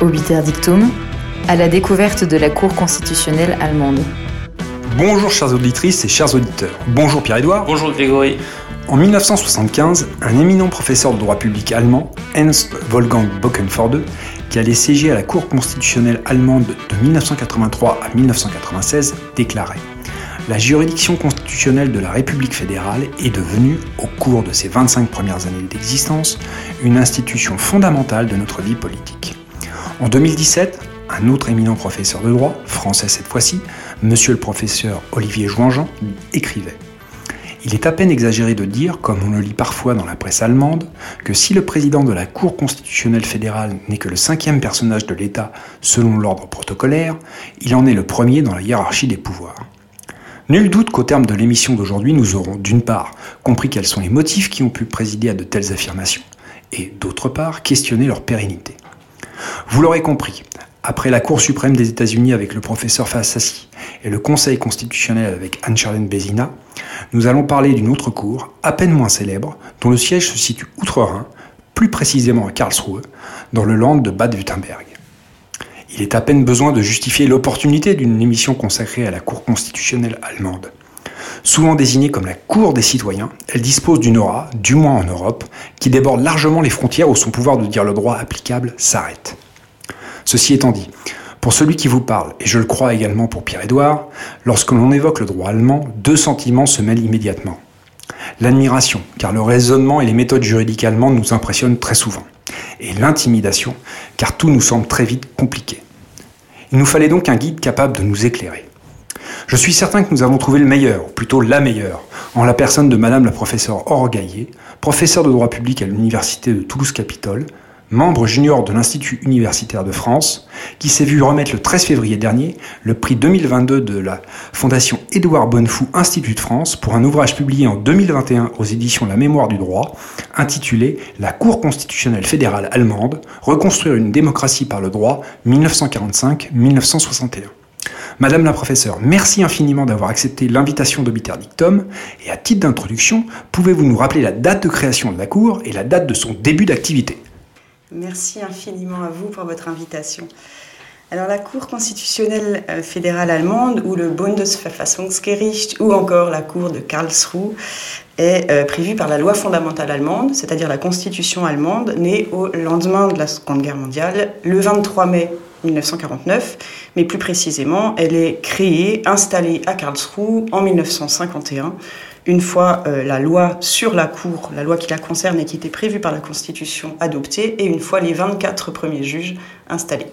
Obiter Dictum, à la découverte de la Cour constitutionnelle allemande. Bonjour chères auditrices et chers auditeurs. Bonjour Pierre-Édouard. Bonjour Grégory. En 1975, un éminent professeur de droit public allemand, Ernst Wolfgang Bockenforde, qui allait siéger à la Cour constitutionnelle allemande de 1983 à 1996, déclarait La juridiction constitutionnelle de la République fédérale est devenue, au cours de ses 25 premières années d'existence, une institution fondamentale de notre vie politique. En 2017, un autre éminent professeur de droit, français cette fois-ci, monsieur le professeur Olivier Jouanjean, écrivait il est à peine exagéré de dire, comme on le lit parfois dans la presse allemande, que si le président de la Cour constitutionnelle fédérale n'est que le cinquième personnage de l'État selon l'ordre protocolaire, il en est le premier dans la hiérarchie des pouvoirs. Nul doute qu'au terme de l'émission d'aujourd'hui, nous aurons d'une part compris quels sont les motifs qui ont pu présider à de telles affirmations, et d'autre part questionner leur pérennité. Vous l'aurez compris, après la Cour suprême des États-Unis avec le professeur Fassassi et le Conseil constitutionnel avec Anne-Charlène Bézina, nous allons parler d'une autre cour, à peine moins célèbre, dont le siège se situe outre-Rhin, plus précisément à Karlsruhe, dans le land de Bade-Württemberg. Il est à peine besoin de justifier l'opportunité d'une émission consacrée à la Cour constitutionnelle allemande. Souvent désignée comme la Cour des citoyens, elle dispose d'une aura, du moins en Europe, qui déborde largement les frontières où son pouvoir de dire le droit applicable s'arrête. Ceci étant dit, pour celui qui vous parle, et je le crois également pour Pierre-Édouard, lorsque l'on évoque le droit allemand, deux sentiments se mêlent immédiatement. L'admiration, car le raisonnement et les méthodes juridiques allemandes nous impressionnent très souvent. Et l'intimidation, car tout nous semble très vite compliqué. Il nous fallait donc un guide capable de nous éclairer. Je suis certain que nous avons trouvé le meilleur, ou plutôt la meilleure, en la personne de Madame la professeure Aure Gaillet, professeure de droit public à l'Université de Toulouse-Capitole, membre junior de l'Institut universitaire de France, qui s'est vu remettre le 13 février dernier le prix 2022 de la Fondation Édouard Bonnefou Institut de France pour un ouvrage publié en 2021 aux éditions La Mémoire du droit, intitulé La Cour constitutionnelle fédérale allemande, reconstruire une démocratie par le droit 1945-1961. Madame la professeure, merci infiniment d'avoir accepté l'invitation Dictum. Et à titre d'introduction, pouvez-vous nous rappeler la date de création de la Cour et la date de son début d'activité? Merci infiniment à vous pour votre invitation. Alors la Cour constitutionnelle euh, fédérale allemande ou le Bundesverfassungsgericht ou encore la Cour de Karlsruhe est euh, prévue par la loi fondamentale allemande, c'est-à-dire la constitution allemande née au lendemain de la Seconde Guerre mondiale, le 23 mai 1949, mais plus précisément, elle est créée, installée à Karlsruhe en 1951 une fois euh, la loi sur la Cour, la loi qui la concerne et qui était prévue par la Constitution adoptée, et une fois les 24 premiers juges installés.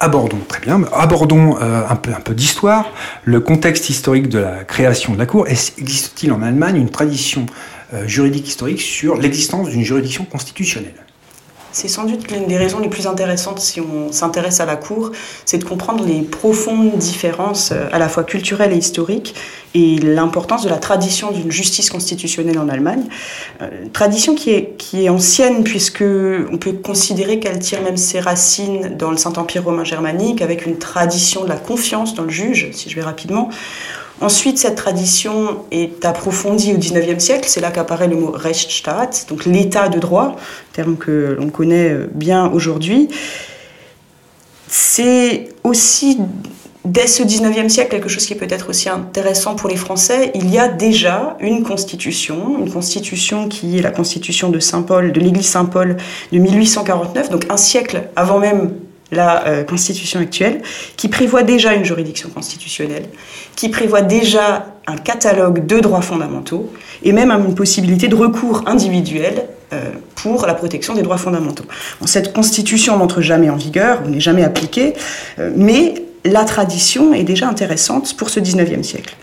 Abordons, très bien, abordons euh, un peu, d'histoire. Le contexte historique de la création de la Cour, existe-t-il en Allemagne une tradition euh, juridique historique sur l'existence d'une juridiction constitutionnelle? C'est sans doute l'une des raisons les plus intéressantes si on s'intéresse à la Cour, c'est de comprendre les profondes différences euh, à la fois culturelles et historiques et l'importance de la tradition d'une justice constitutionnelle en Allemagne. Euh, tradition qui est, ancienne puisque on peut considérer qu'elle tire même ses racines dans le Saint-Empire romain germanique avec une tradition de la confiance dans le juge, si je vais rapidement. Ensuite, cette tradition est approfondie au XIXe siècle. C'est là qu'apparaît le mot Rechtsstaat, donc l'état de droit, terme que l'on connaît bien aujourd'hui. C'est aussi, dès ce XIXe siècle, quelque chose qui est peut-être aussi intéressant pour les Français. Il y a déjà une constitution, une constitution qui est la constitution de Saint-Paul, de l'Église Saint-Paul de 1849, donc un siècle avant même la euh, Constitution actuelle, qui prévoit déjà une juridiction constitutionnelle, qui prévoit déjà un catalogue de droits fondamentaux et même une possibilité de recours individuel euh, pour la protection des droits fondamentaux. cette Constitution n'entre jamais en vigueur, n'est jamais appliquée, euh, mais la tradition est déjà intéressante pour ce 19e siècle.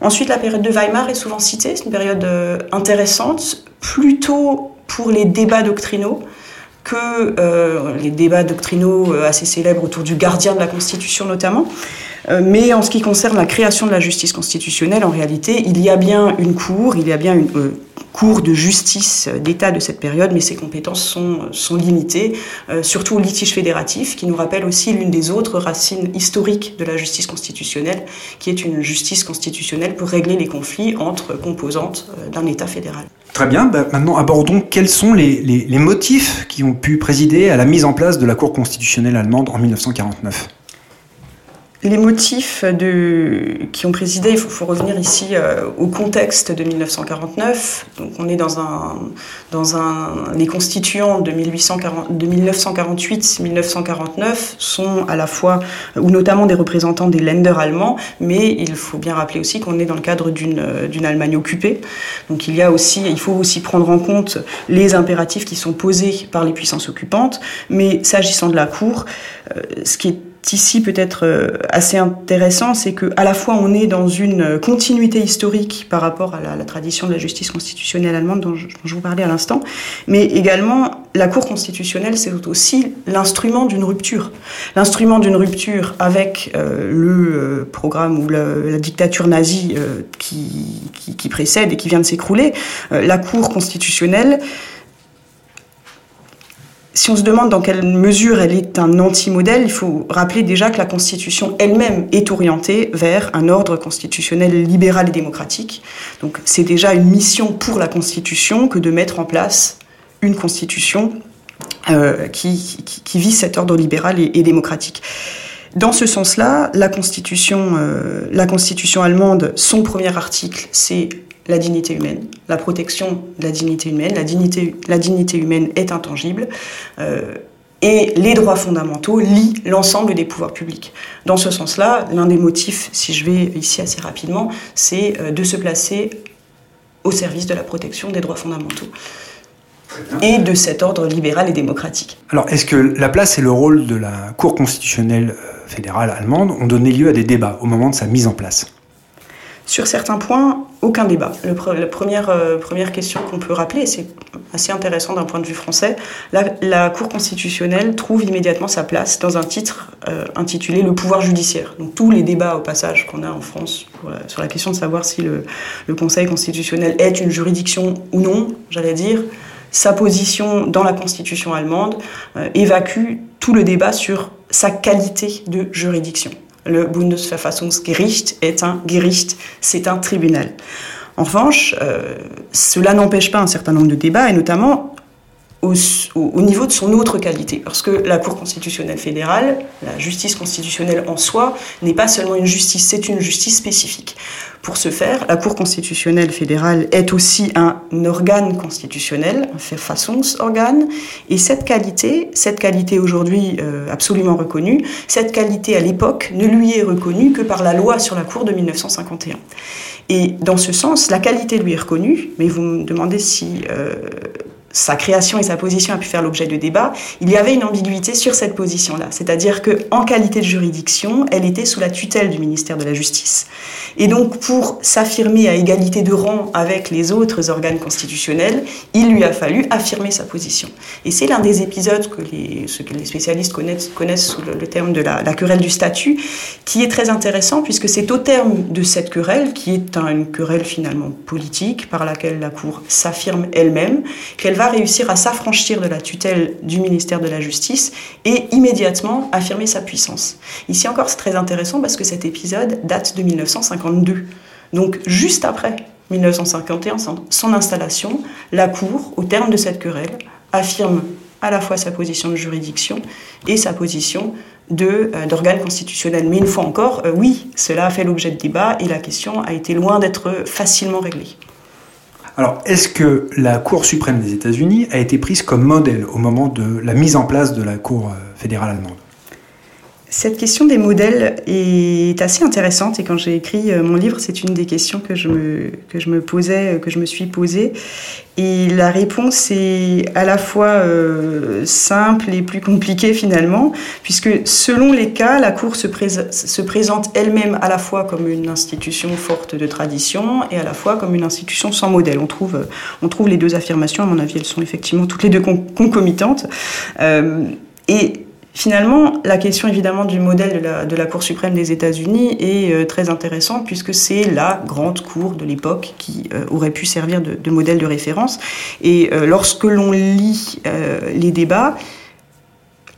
Ensuite, la période de Weimar est souvent citée, c'est une période intéressante, plutôt pour les débats doctrinaux, que euh, les débats doctrinaux euh, assez célèbres autour du gardien de la Constitution notamment. Mais en ce qui concerne la création de la justice constitutionnelle, en réalité, il y a bien une cour, il y a bien une cour de justice d'État de cette période, mais ses compétences sont, limitées, surtout au litige fédératif, qui nous rappelle aussi l'une des autres racines historiques de la justice constitutionnelle, qui est une justice constitutionnelle pour régler les conflits entre composantes d'un État fédéral. Très bien, bah, maintenant abordons quels sont les, motifs qui ont pu présider à la mise en place de la Cour constitutionnelle allemande en 1949 les motifs de, qui ont présidé, il faut, revenir ici euh, au contexte de 1949. Donc on est dans un, dans un, les constituants de, 1840, de 1948-1949 sont à la fois, ou notamment des représentants des Länder allemands, mais il faut bien rappeler aussi qu'on est dans le cadre d'une, d'une Allemagne occupée. Donc il y a aussi, il faut aussi prendre en compte les impératifs qui sont posés par les puissances occupantes. Mais s'agissant de la Cour, euh, ce qui est ici peut-être euh, assez intéressant, c'est que à la fois on est dans une continuité historique par rapport à la, tradition de la justice constitutionnelle allemande dont je, vous parlais à l'instant, mais également la Cour constitutionnelle, c'est aussi l'instrument d'une rupture. L'instrument d'une rupture avec euh, le euh, programme ou la, dictature nazie qui, précède et qui vient de s'écrouler. la Cour constitutionnelle, si on se demande dans quelle mesure elle est un anti-modèle, il faut rappeler déjà que la Constitution elle-même est orientée vers un ordre constitutionnel libéral et démocratique. Donc c'est déjà une mission pour la Constitution que de mettre en place une Constitution euh, qui, qui, vise cet ordre libéral et, démocratique. Dans ce sens-là, euh, la Constitution allemande, son premier article, c'est la dignité humaine, la protection de la dignité humaine. La dignité, la dignité humaine est intangible. Euh, et les droits fondamentaux lient l'ensemble des pouvoirs publics. Dans ce sens-là, l'un des motifs, si je vais ici assez rapidement, c'est euh, de se placer au service de la protection des droits fondamentaux et de cet ordre libéral et démocratique. Alors, est-ce que la place et le rôle de la Cour constitutionnelle euh, fédérale allemande ont donné lieu à des débats au moment de sa mise en place? Sur certains points, aucun débat. la première, euh, première question qu'on peut rappeler, c'est assez intéressant d'un point de vue français, la, Cour constitutionnelle trouve immédiatement sa place dans un titre euh, intitulé Le pouvoir judiciaire. Donc tous les débats au passage qu'on a en France sur la question de savoir si le, Conseil constitutionnel est une juridiction ou non, j'allais dire, sa position dans la Constitution allemande euh, évacue tout le débat sur sa qualité de juridiction le Bundesverfassungsgericht est un Gericht, c'est un tribunal. En revanche, euh, cela n'empêche pas un certain nombre de débats, et notamment au, niveau de son autre qualité. Parce que la Cour constitutionnelle fédérale, la justice constitutionnelle en soi, n'est pas seulement une justice, c'est une justice spécifique. Pour ce faire, la Cour constitutionnelle fédérale est aussi un organe constitutionnel, un Verfassungsorgan, et cette qualité, cette qualité aujourd'hui euh, absolument reconnue, cette qualité à l'époque ne lui est reconnue que par la loi sur la Cour de 1951. Et dans ce sens, la qualité lui est reconnue, mais vous me demandez si euh, sa création et sa position a pu faire l'objet de débats, il y avait une ambiguïté sur cette position-là. C'est-à-dire qu'en qualité de juridiction, elle était sous la tutelle du ministère de la Justice. Et donc, pour s'affirmer à égalité de rang avec les autres organes constitutionnels, il lui a fallu affirmer sa position. Et c'est l'un des épisodes que les, que spécialistes connaissent, connaissent sous le, terme de la, querelle du statut, qui est très intéressant puisque c'est au terme de cette querelle, qui est une querelle finalement politique, par laquelle la Cour s'affirme elle-même, qu'elle va réussir à s'affranchir de la tutelle du ministère de la Justice et immédiatement affirmer sa puissance. Ici encore, c'est très intéressant parce que cet épisode date de 1952. Donc juste après 1951, son installation, la Cour, au terme de cette querelle, affirme à la fois sa position de juridiction et sa position euh, d'organe constitutionnel. Mais une fois encore, euh, oui, cela a fait l'objet de débats et la question a été loin d'être facilement réglée. Alors, est-ce que la Cour suprême des États-Unis a été prise comme modèle au moment de la mise en place de la Cour euh, fédérale allemande? Cette question des modèles est assez intéressante et quand j'ai écrit euh, mon livre, c'est une des questions que je me, que je me posais, euh, que je me suis posée. Et la réponse est à la fois euh, simple et plus compliquée finalement, puisque selon les cas, la Cour se, se présente elle-même à la fois comme une institution forte de tradition et à la fois comme une institution sans modèle. On trouve, on trouve les deux affirmations, à mon avis, elles sont effectivement toutes les deux concomitantes. et Finalement, la question évidemment du modèle de la, Cour suprême des États-Unis est euh, très intéressante puisque c'est la grande cour de l'époque qui euh, aurait pu servir de, modèle de référence. Et euh, lorsque l'on lit les débats,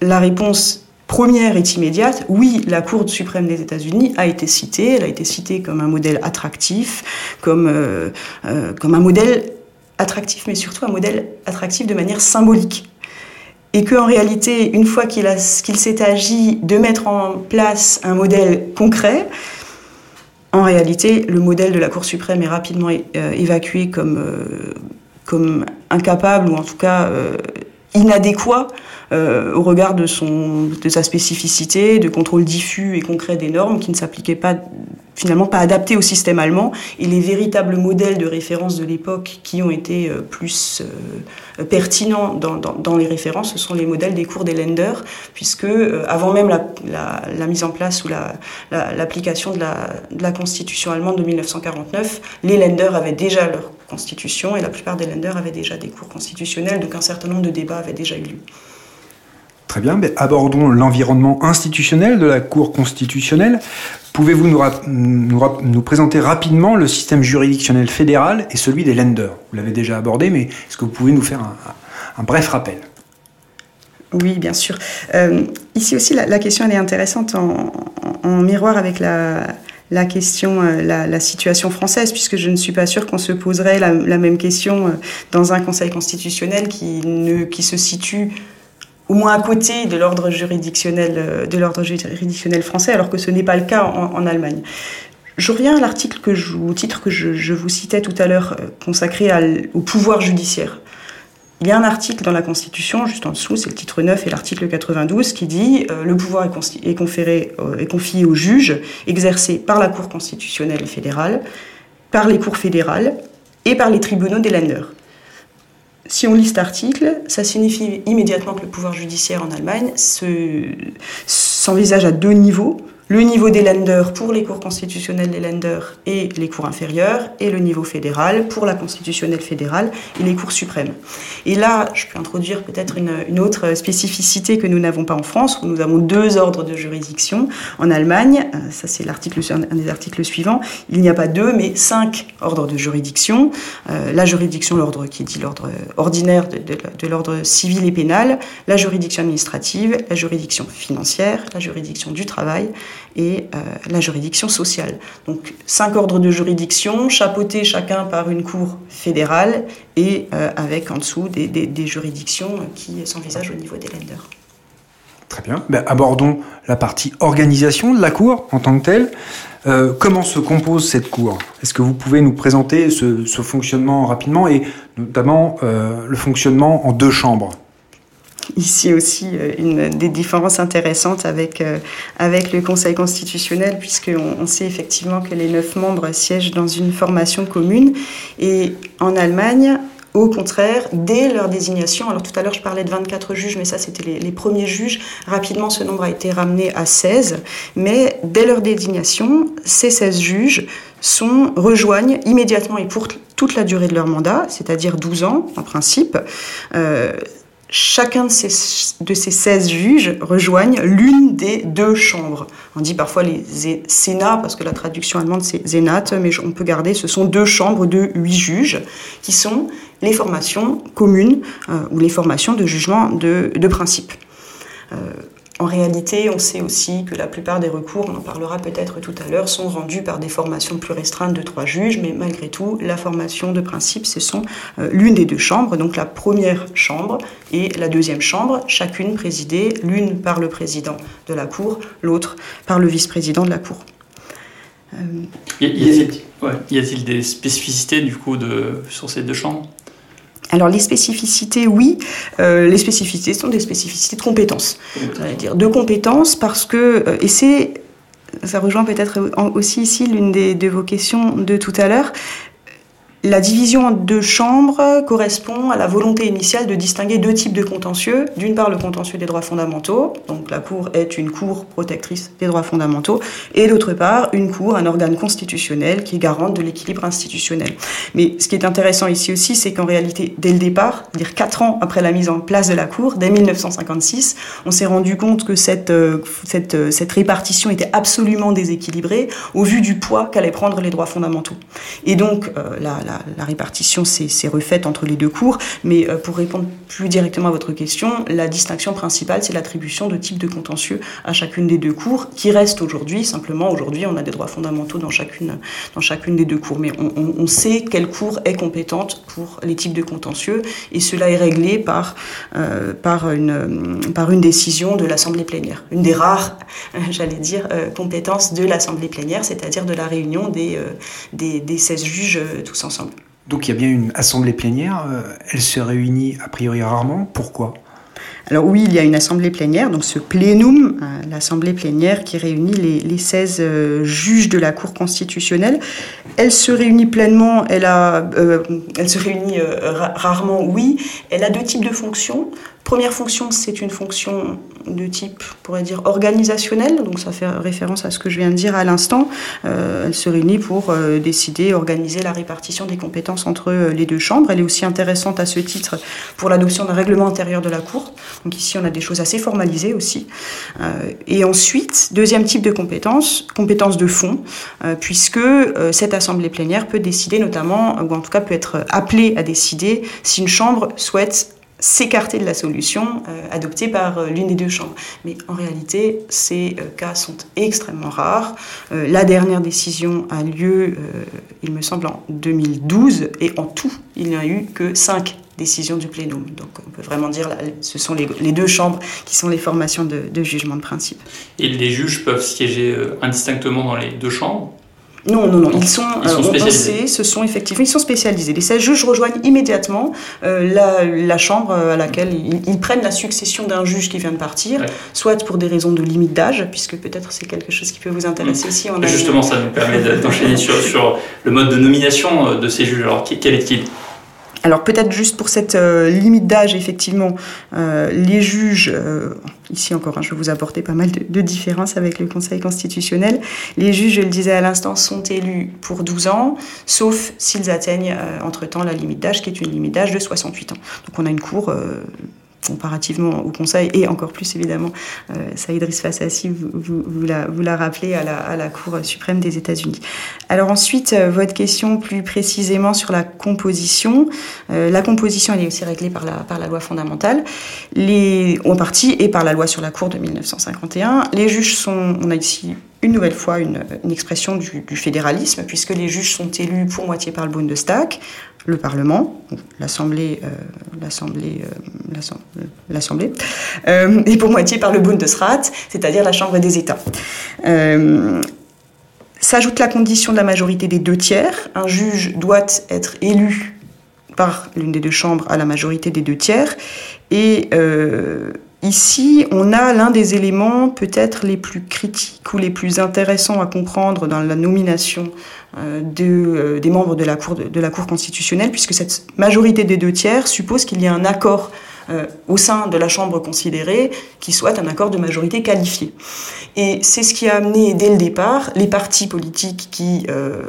la réponse première est immédiate. Oui, la Cour suprême des États-Unis a été citée. Elle a été citée comme un modèle attractif, comme, comme un modèle attractif, mais surtout un modèle attractif de manière symbolique et qu'en réalité, une fois qu'il s'est agi de mettre en place un modèle concret, en réalité, le modèle de la Cour suprême est rapidement euh, évacué comme, euh, comme incapable ou en tout cas euh, inadéquat au regard de, son, de sa spécificité, de contrôle diffus et concret des normes qui ne s'appliquaient pas finalement pas adapté au système allemand. Et les véritables modèles de référence de l'époque qui ont été euh, plus euh, pertinents dans, dans, les références, ce sont les modèles des cours des lenders, puisque euh, avant même la, mise en place ou l'application la, de, de la constitution allemande de 1949, les lenders avaient déjà leur constitution et la plupart des lenders avaient déjà des cours constitutionnels, donc un certain nombre de débats avaient déjà eu lieu. Très bien, abordons l'environnement institutionnel de la Cour constitutionnelle. Pouvez-vous nous, présenter rapidement le système juridictionnel fédéral et celui des lenders? Vous l'avez déjà abordé, mais est-ce que vous pouvez nous faire un, bref rappel? Oui, bien sûr. Euh, ici aussi, la, question est intéressante en, miroir avec euh, la, situation française, puisque je ne suis pas sûre qu'on se poserait la, même question euh, dans un Conseil constitutionnel qui, ne, qui se situe au moins à côté de l'ordre juridictionnel, euh, de l'ordre juridictionnel français, alors que ce n'est pas le cas en, Allemagne. Je reviens à l'article que je, au titre que je, vous citais tout à l'heure, euh, consacré au pouvoir judiciaire. Il y a un article dans la Constitution, juste en dessous, c'est le titre 9 et l'article 92, qui dit euh, le pouvoir est, confié aux juges, exercé par la Cour constitutionnelle fédérale, par les cours fédérales et par les tribunaux des lenders si on lit cet article, ça signifie immédiatement que le pouvoir judiciaire en Allemagne s'envisage à deux niveaux le niveau des lenders pour les cours constitutionnels des lenders et les cours inférieurs, et le niveau fédéral pour la constitutionnelle fédérale et les cours suprêmes. Et là, je peux introduire peut-être une, autre spécificité que nous n'avons pas en France, où nous avons deux ordres de juridiction. En Allemagne, euh, ça c'est l'article, un des articles suivants, il n'y a pas deux, mais cinq ordres de juridiction. Euh, la juridiction, l'ordre qui dit l'ordre ordinaire de l'ordre civil et pénal, la juridiction administrative, la juridiction financière, la juridiction du travail, et euh, la juridiction sociale. Donc cinq ordres de juridiction, chapeautés chacun par une cour fédérale et euh, avec en dessous des, juridictions qui s'envisagent au niveau des lenders. Très bien. Ben, abordons la partie organisation de la Cour en tant que telle. Euh, comment se compose cette Cour? Est-ce que vous pouvez nous présenter ce, fonctionnement rapidement et notamment le fonctionnement en deux chambres? Ici aussi euh, une des différences intéressantes avec, euh, avec le Conseil constitutionnel, puisqu'on on sait effectivement que les neuf membres siègent dans une formation commune. Et en Allemagne, au contraire, dès leur désignation, alors tout à l'heure je parlais de 24 juges, mais ça c'était les, premiers juges, rapidement ce nombre a été ramené à 16, mais dès leur désignation, ces 16 juges sont, rejoignent immédiatement et pour toute la durée de leur mandat, c'est-à-dire 12 ans en principe, euh, chacun de ces, de ces 16 juges rejoignent l'une des deux chambres. On dit parfois les sénats, parce que la traduction allemande c'est Senat, mais on peut garder, ce sont deux chambres de huit juges, qui sont les formations communes euh, ou les formations de jugement de, de principe. Euh, en réalité, on sait aussi que la plupart des recours, on en parlera peut-être tout à l'heure, sont rendus par des formations plus restreintes de trois juges, mais malgré tout, la formation de principe, ce sont euh, l'une des deux chambres, donc la première chambre et la deuxième chambre, chacune présidée, l'une par le président de la Cour, l'autre par le vice-président de la Cour. Euh, y a-t-il des spécificités du coup sur ces deux chambres? Alors les spécificités, oui, euh, les spécificités sont des spécificités de compétences. dire de compétences parce que, euh, et c'est, ça rejoint peut-être aussi ici l'une des, de vos questions de tout à l'heure, La division en deux chambres correspond à la volonté initiale de distinguer deux types de contentieux. D'une part, le contentieux des droits fondamentaux, donc la Cour est une Cour protectrice des droits fondamentaux, et d'autre part, une Cour, un organe constitutionnel qui est garante de l'équilibre institutionnel. Mais ce qui est intéressant ici aussi, c'est qu'en réalité, dès le départ, c'est-à-dire quatre ans après la mise en place de la Cour, dès 1956, on s'est rendu compte que cette, euh, euh, cette répartition était absolument déséquilibrée au vu du poids qu'allaient prendre les droits fondamentaux. Et donc, euh, la, la répartition s'est refaite entre les deux cours, mais euh, pour répondre plus directement à votre question, la distinction principale, c'est l'attribution de types de contentieux à chacune des deux cours, qui reste aujourd'hui, simplement aujourd'hui, on a des droits fondamentaux dans chacune, des deux cours, mais on, sait quelle cour est compétente pour les types de contentieux, et cela est réglé par, euh, une, décision de l'Assemblée plénière, une des rares, j'allais dire, euh, compétences de l'Assemblée plénière, c'est-à-dire de la réunion des, des, des 16 juges tous ensemble. Donc il y a bien une assemblée plénière, euh, elle se réunit a priori rarement, pourquoi? Alors oui, il y a une assemblée plénière, donc ce plénum, euh, l'assemblée plénière qui réunit les, 16 euh, juges de la Cour constitutionnelle. Elle se réunit pleinement, elle se réunit rarement, oui. Elle a deux types de fonctions. Première fonction, c'est une fonction de type, on pourrait dire, organisationnel, donc ça fait référence à ce que je viens de dire à l'instant. Euh, elle se réunit pour euh, décider, organiser la répartition des compétences entre euh, les deux chambres. Elle est aussi intéressante à ce titre pour l'adoption d'un règlement intérieur de la Cour. Donc ici, on a des choses assez formalisées aussi. et ensuite, deuxième type de compétence, compétence de fond, puisque cette assemblée plénière peut décider notamment, ou en tout cas peut être appelée à décider si une chambre souhaite s'écarter de la solution euh, adoptée par euh, l'une des deux chambres. Mais en réalité, ces euh, cas sont extrêmement rares. la dernière décision a lieu, il me semble, en 2012, et en tout, il n'y a eu que cinq décisions du plénum. Donc on peut vraiment dire que ce sont les, deux chambres qui sont les formations de, de jugement de principe. Et les juges peuvent siéger indistinctement dans les deux chambres non, non, non, ils sont, ils sont spécialisés. ce sont effectivement, ils sont spécialisés. Les 16 juges rejoignent immédiatement euh, la, chambre à laquelle ils, prennent la succession d'un juge qui vient de partir, soit pour des raisons de limite d'âge, puisque peut-être c'est quelque chose qui peut vous intéresser aussi. On Justement, ça nous permet d'enchaîner sur, sur le mode de nomination euh, de ces juges. Alors, quel est-il? Alors peut-être juste pour cette euh, limite d'âge, effectivement, euh, les juges, euh, ici encore, hein, je vais vous apporter pas mal de, différences avec le Conseil constitutionnel, les juges, je le disais à l'instant, sont élus pour 12 ans, sauf s'ils atteignent entre-temps la limite d'âge, qui est une limite d'âge de 68 ans. Donc on a une cour comparativement au Conseil et encore plus évidemment, euh, Saïd Risfassi, vous, vous, la, vous l'a rappelé à la, Cour suprême des États-Unis. Alors ensuite, euh, votre question plus précisément sur la composition. Euh, la composition, elle est aussi réglée par la, par la loi fondamentale, en partie et par la loi sur la Cour de 1951. Les juges sont, on a ici une nouvelle fois une, une expression du, du, fédéralisme, puisque les juges sont élus pour moitié par le Bundestag, le Parlement, l'Assemblée, euh, l'Assemblée, euh, l'Assemblée, euh, et pour moitié par le Bundesrat, c'est-à-dire la Chambre des États. S'ajoute la condition de la majorité des deux tiers. Un juge doit être élu par l'une des deux chambres à la majorité des deux tiers. Et Ici, on a l'un des éléments peut-être les plus critiques ou les plus intéressants à comprendre dans la nomination euh, euh, des membres de la, cour, de la Cour constitutionnelle, puisque cette majorité des deux tiers suppose qu'il y a un accord euh, au sein de la Chambre considérée qui soit un accord de majorité qualifiée. Et c'est ce qui a amené dès le départ les partis politiques qui euh,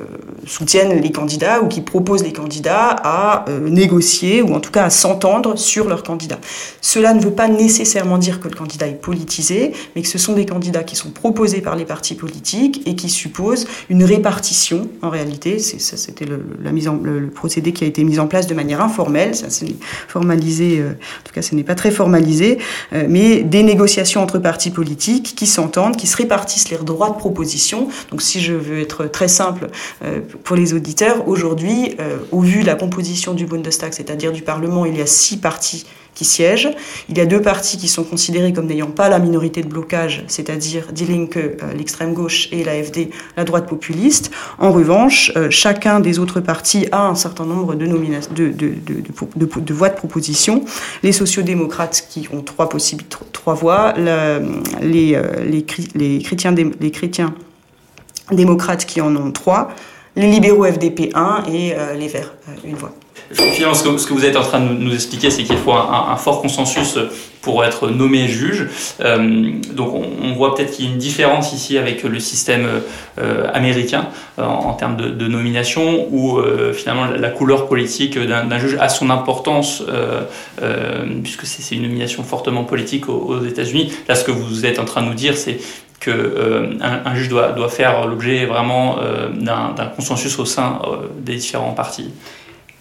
soutiennent les candidats ou qui proposent les candidats à euh, négocier ou en tout cas à s'entendre sur leurs candidats. Cela ne veut pas nécessairement dire que le candidat est politisé, mais que ce sont des candidats qui sont proposés par les partis politiques et qui supposent une répartition. En réalité, ça c'était le, en, le, procédé qui a été mis en place de manière informelle. Ça s'est formalisé tout cas ce n'est pas très formalisé, euh, mais des négociations entre partis politiques qui s'entendent, qui se répartissent les droits de proposition. Donc si je veux être très simple euh, pour les auditeurs, aujourd'hui, euh, au vu de la composition du Bundestag, c'est-à-dire du Parlement, il y a six partis qui siègent. Il y a deux partis qui sont considérés comme n'ayant pas la minorité de blocage, c'est-à-dire Die Linke, euh, l'extrême gauche, et l'AFD, la droite populiste. En revanche, euh, chacun des autres partis a un certain nombre de, voix de proposition. Les sociodémocrates qui ont trois possibles, trois voix, les, euh, les, les, chrétiens, les chrétiens démocrates qui en ont trois, les libéraux FDP 1 et les Verts une voix. Finalement, ce que, vous êtes en train de nous, expliquer, c'est qu'il faut un, fort consensus pour être nommé juge. Euh, donc on, voit peut-être qu'il y a une différence ici avec le système euh, américain euh, en, termes de, nomination, où finalement la, couleur politique d'un juge a son importance, puisque c'est une nomination fortement politique aux, États-Unis. Là, ce que vous êtes en train de nous dire, c'est qu'un un juge doit faire l'objet vraiment d'un consensus au sein des différents partis.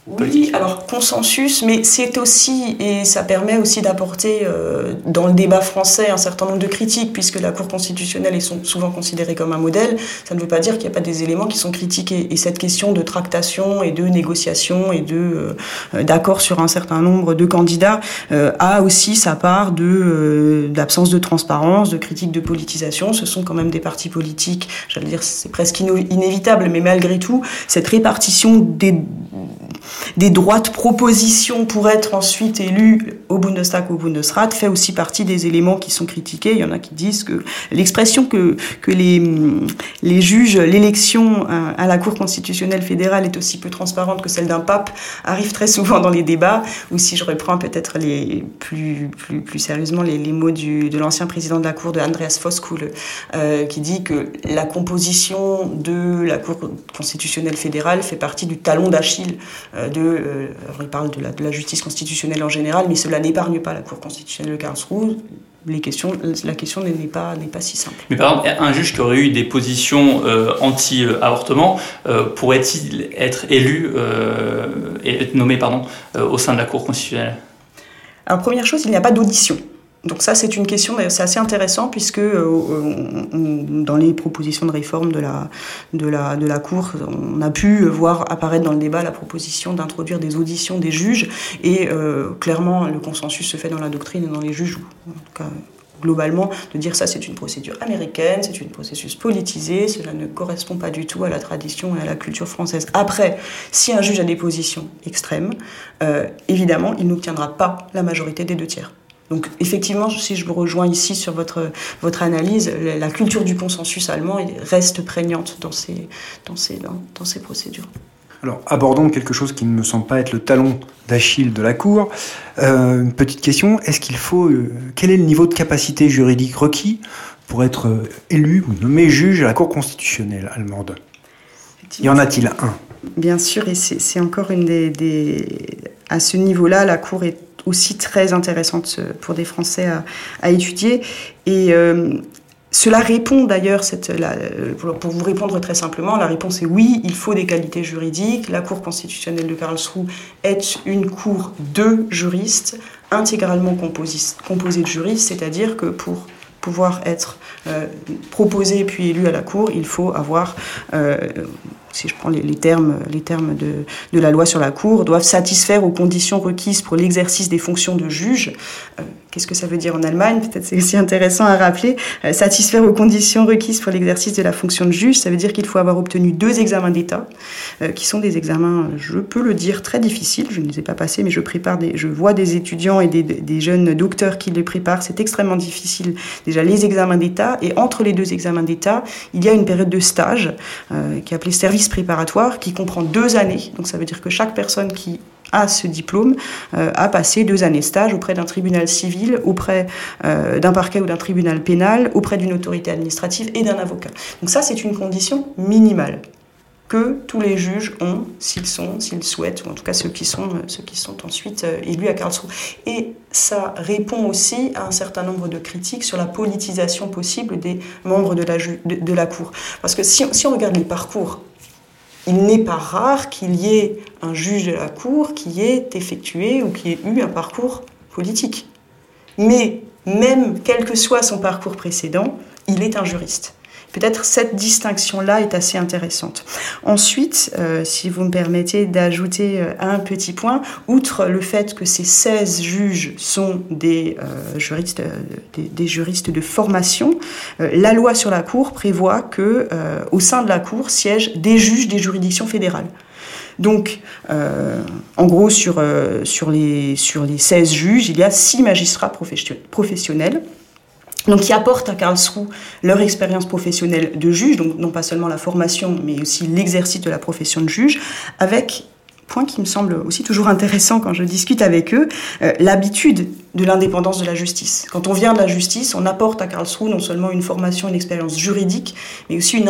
Oui, alors consensus, mais c'est aussi, et ça permet aussi d'apporter euh, dans le débat français un certain nombre de critiques, puisque la Cour constitutionnelle est souvent considérée comme un modèle, ça ne veut pas dire qu'il n'y a pas des éléments qui sont critiqués. Et cette question de tractation et de négociation et de euh, d'accord sur un certain nombre de candidats euh, a aussi sa part de d'absence de transparence, de critique de politisation. Ce sont quand même des partis politiques, j'allais dire c'est presque inévitable, mais malgré tout, cette répartition des des droites propositions pour être ensuite élu au Bundestag ou au Bundesrat fait aussi partie des éléments qui sont critiqués. Il y en a qui disent que l'expression que, les, juges, l'élection à la Cour constitutionnelle fédérale est aussi peu transparente que celle d'un pape arrive très souvent dans les débats, ou si je reprends peut-être les, plus, sérieusement les, mots de l'ancien président de la Cour, de Andreas Voskuhl, euh, qui dit que la composition de la Cour constitutionnelle fédérale fait partie du talon d'Achille euh, de, euh, il parle de la, justice constitutionnelle en général, mais cela n'épargne pas la Cour constitutionnelle de Karlsruhe. Les questions, la question n'est pas, pas si simple. Mais par exemple, un juge qui aurait eu des positions euh, anti-avortement pourrait-il être élu et être nommé pardon, au sein de la Cour constitutionnelle? Alors, première chose, il n'y a pas d'audition. Donc ça, c'est une question, c'est assez intéressant puisque euh, dans les propositions de réforme de la, de, la, de la Cour, on a pu voir apparaître dans le débat la proposition d'introduire des auditions des juges et euh, clairement, le consensus se fait dans la doctrine et dans les juges, en tout cas globalement, de dire ça c'est une procédure américaine, c'est une processus politisé, cela ne correspond pas du tout à la tradition et à la culture française. Après, si un juge a des positions extrêmes, euh, évidemment, il n'obtiendra pas la majorité des deux tiers. Donc effectivement, si je me rejoins ici sur votre, votre analyse, la culture du consensus allemand reste prégnante dans ces, dans ces, dans, ces procédures. Alors, abordons quelque chose qui ne me semble pas être le talon d'Achille de la Cour. Euh, une petite question, est-ce qu'il faut... Euh, quel est le niveau de capacité juridique requis pour être euh, élu ou nommé juge à la Cour constitutionnelle allemande? Y en a-t-il un? Bien sûr, et c'est encore une des, des... À ce niveau-là, la Cour est aussi très intéressante euh, pour des Français à, étudier. Et euh, cela répond d'ailleurs, euh, pour vous répondre très simplement, la réponse est oui, il faut des qualités juridiques. La Cour constitutionnelle de Karlsruhe est une cour de juristes, intégralement composée de juristes, c'est-à-dire que pour pouvoir être proposé puis élu à la Cour, il faut avoir si je prends les, termes, les termes de, de, la loi sur la Cour, doivent satisfaire aux conditions requises pour l'exercice des fonctions de juge. Euh, Qu'est-ce que ça veut dire en Allemagne? Peut-être c'est aussi intéressant à rappeler. Euh, satisfaire aux conditions requises pour l'exercice de la fonction de juge, ça veut dire qu'il faut avoir obtenu deux examens d'État, euh, qui sont des examens, je peux le dire, très difficiles. Je ne les ai pas passés, mais je prépare des, je vois des étudiants et des, des jeunes docteurs qui les préparent. C'est extrêmement difficile. Déjà les examens d'État et entre les deux examens d'État, il y a une période de stage qui est appelée service préparatoire, qui comprend deux années. Donc ça veut dire que chaque personne qui à ce diplôme euh, a passé deux années de stage auprès d'un tribunal civil, auprès euh, d'un parquet ou d'un tribunal pénal, auprès d'une autorité administrative et d'un avocat. Donc ça, c'est une condition minimale que tous les juges ont s'ils sont, s'ils souhaitent, ou en tout cas ceux qui sont, euh, ceux qui sont ensuite élus à Karlsruhe. Et ça répond aussi à un certain nombre de critiques sur la politisation possible des membres de la, de, la Cour. Parce que si on regarde les parcours il n'est pas rare qu'il y ait un juge de la Cour qui ait effectué ou qui ait eu un parcours politique. Mais même quel que soit son parcours précédent, il est un juriste. Peut-être cette distinction-là est assez intéressante. Ensuite, euh, si vous me permettez d'ajouter euh, un petit point, outre le fait que ces 16 juges sont des, euh, juristes, des, juristes de formation, la loi sur la Cour prévoit que au sein de la Cour siègent des juges des juridictions fédérales. Donc, en gros, sur, sur, les, sur les 16 juges, il y a 6 magistrats professionnels donc qui apportent à Karlsruhe leur expérience professionnelle de juge, donc non pas seulement la formation, mais aussi l'exercice de la profession de juge, avec point qui me semble aussi toujours intéressant quand je discute avec eux, euh, l'habitude de l'indépendance de la justice. Quand on vient de la justice, on apporte à Karlsruhe non seulement une formation, une expérience juridique, mais aussi une,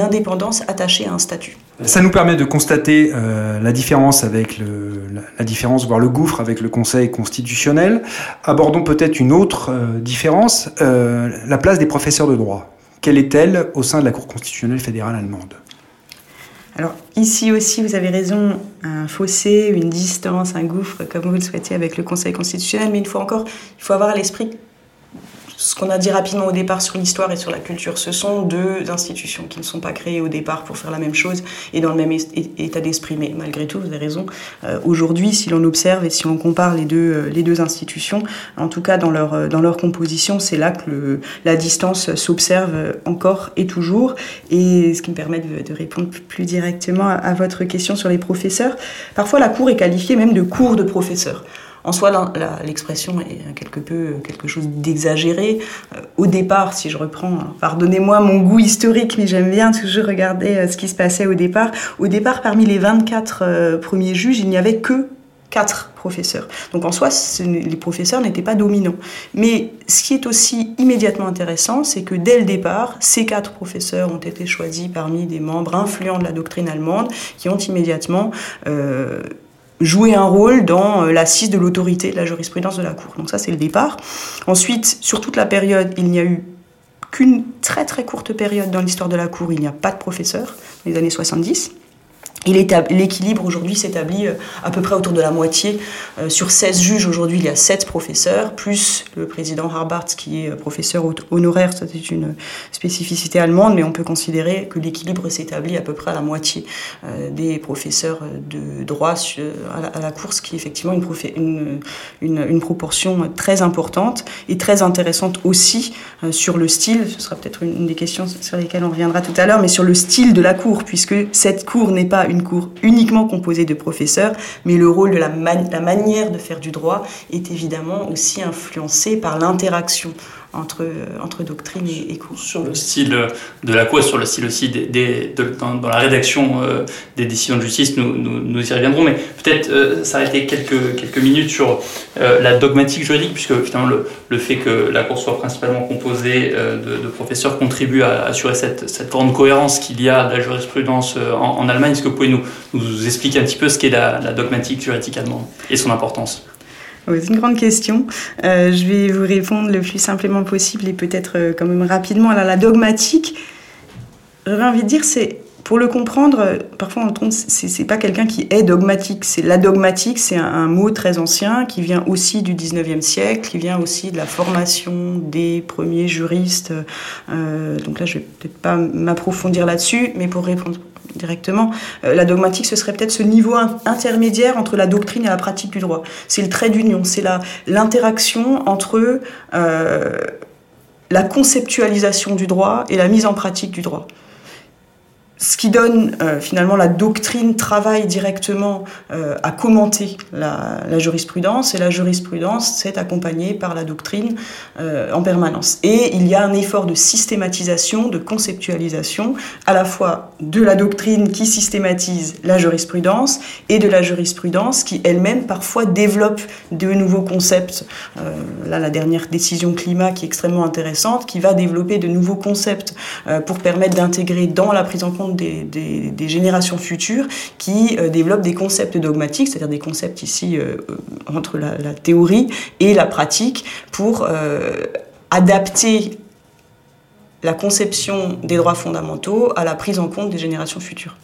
indépendance attachée à un statut. Ça nous permet de constater euh, la différence avec la, différence, voire le gouffre avec le Conseil constitutionnel. Abordons peut-être une autre euh, différence, la place des professeurs de droit. Quelle est-elle au sein de la Cour constitutionnelle fédérale allemande? Alors ici aussi, vous avez raison, un fossé, une distance, un gouffre, comme vous le souhaitez, avec le Conseil constitutionnel, mais une fois encore, il faut avoir l'esprit ce qu'on a dit rapidement au départ sur l'histoire et sur la culture, ce sont deux institutions qui ne sont pas créées au départ pour faire la même chose et dans le même état d'esprit. Mais malgré tout, vous avez raison, euh, aujourd'hui, si l'on observe et si on compare les deux, euh, les deux institutions, en tout cas dans leur, euh, dans leur composition, c'est là que le, la distance s'observe encore et toujours. Et ce qui me permet de, de répondre plus directement à, à votre question sur les professeurs, parfois la Cour est qualifiée même de cours de professeurs. En soi, l'expression est quelque peu quelque chose d'exagéré. Euh, au départ, si je reprends, pardonnez-moi mon goût historique, mais j'aime bien toujours regarder euh, ce qui se passait au départ. Au départ, parmi les 24 euh, premiers juges, il n'y avait que quatre professeurs. Donc en soi, les professeurs n'étaient pas dominants. Mais ce qui est aussi immédiatement intéressant, c'est que dès le départ, ces quatre professeurs ont été choisis parmi des membres influents de la doctrine allemande qui ont immédiatement jouer un rôle dans euh, l'assise de l'autorité de la jurisprudence de la Cour. Donc ça, c'est le départ. Ensuite, sur toute la période, il n'y a eu qu'une très très courte période dans l'histoire de la Cour, il n'y a pas de professeur, dans les années 70. L'équilibre aujourd'hui s'établit euh, à peu près autour de la moitié. Euh, sur 16 juges, aujourd'hui, il y a 7 professeurs, plus le président Harbart qui est euh, professeur honoraire. C'est une spécificité allemande, mais on peut considérer que l'équilibre s'établit à peu près à la moitié des professeurs de droit à la course, qui est effectivement une, une, une, proportion très importante et très intéressante aussi sur le style. Ce sera peut-être une des questions sur lesquelles on reviendra tout à l'heure, mais sur le style de la cour, puisque cette cour n'est pas une cour uniquement composée de professeurs, mais le rôle de la, manière de faire du droit est évidemment aussi influencé par l'interaction entre, entre doctrine et, cours. Sur le style de la Cour sur le style aussi des, dans, la rédaction euh, des décisions de justice, nous, nous, y reviendrons, mais peut-être euh, s'arrêter quelques, quelques minutes sur euh, la dogmatique juridique, puisque finalement le, le, fait que la Cour soit principalement composée de, de, professeurs contribue à assurer cette, cette grande cohérence qu'il y a de la jurisprudence en, Allemagne. Est-ce que vous pouvez nous, nous expliquer un petit peu ce qu'est la, la dogmatique juridique allemande et son importance? C'est une grande question. Euh, je vais vous répondre le plus simplement possible et peut-être euh, quand même rapidement. Alors, la dogmatique, j'aurais envie de dire, c'est pour le comprendre, euh, parfois on trompe, c'est pas quelqu'un qui est dogmatique. C'est la dogmatique, c'est un, mot très ancien qui vient aussi du 19e siècle, qui vient aussi de la formation des premiers juristes. donc là, je vais peut-être pas m'approfondir là-dessus, mais pour répondre directement. Euh, la dogmatique, ce serait peut-être ce niveau intermédiaire entre la doctrine et la pratique du droit. C'est le trait d'union, c'est l'interaction entre euh, la conceptualisation du droit et la mise en pratique du droit ce qui donne euh, finalement la doctrine travaille directement euh, à commenter la, jurisprudence et la jurisprudence c'est accompagnée par la doctrine euh, en permanence. Et il y a un effort de systématisation, de conceptualisation à la fois de la doctrine qui systématise la jurisprudence et de la jurisprudence qui elle-même parfois développe de nouveaux concepts. là, la dernière décision climat qui est extrêmement intéressante, qui va développer de nouveaux concepts pour permettre d'intégrer dans la prise en compte des, générations futures qui euh, développent des concepts dogmatiques, c'est-à-dire des concepts ici euh, entre la, théorie et la pratique, pour euh, adapter la conception des droits fondamentaux à la prise en compte des générations futures.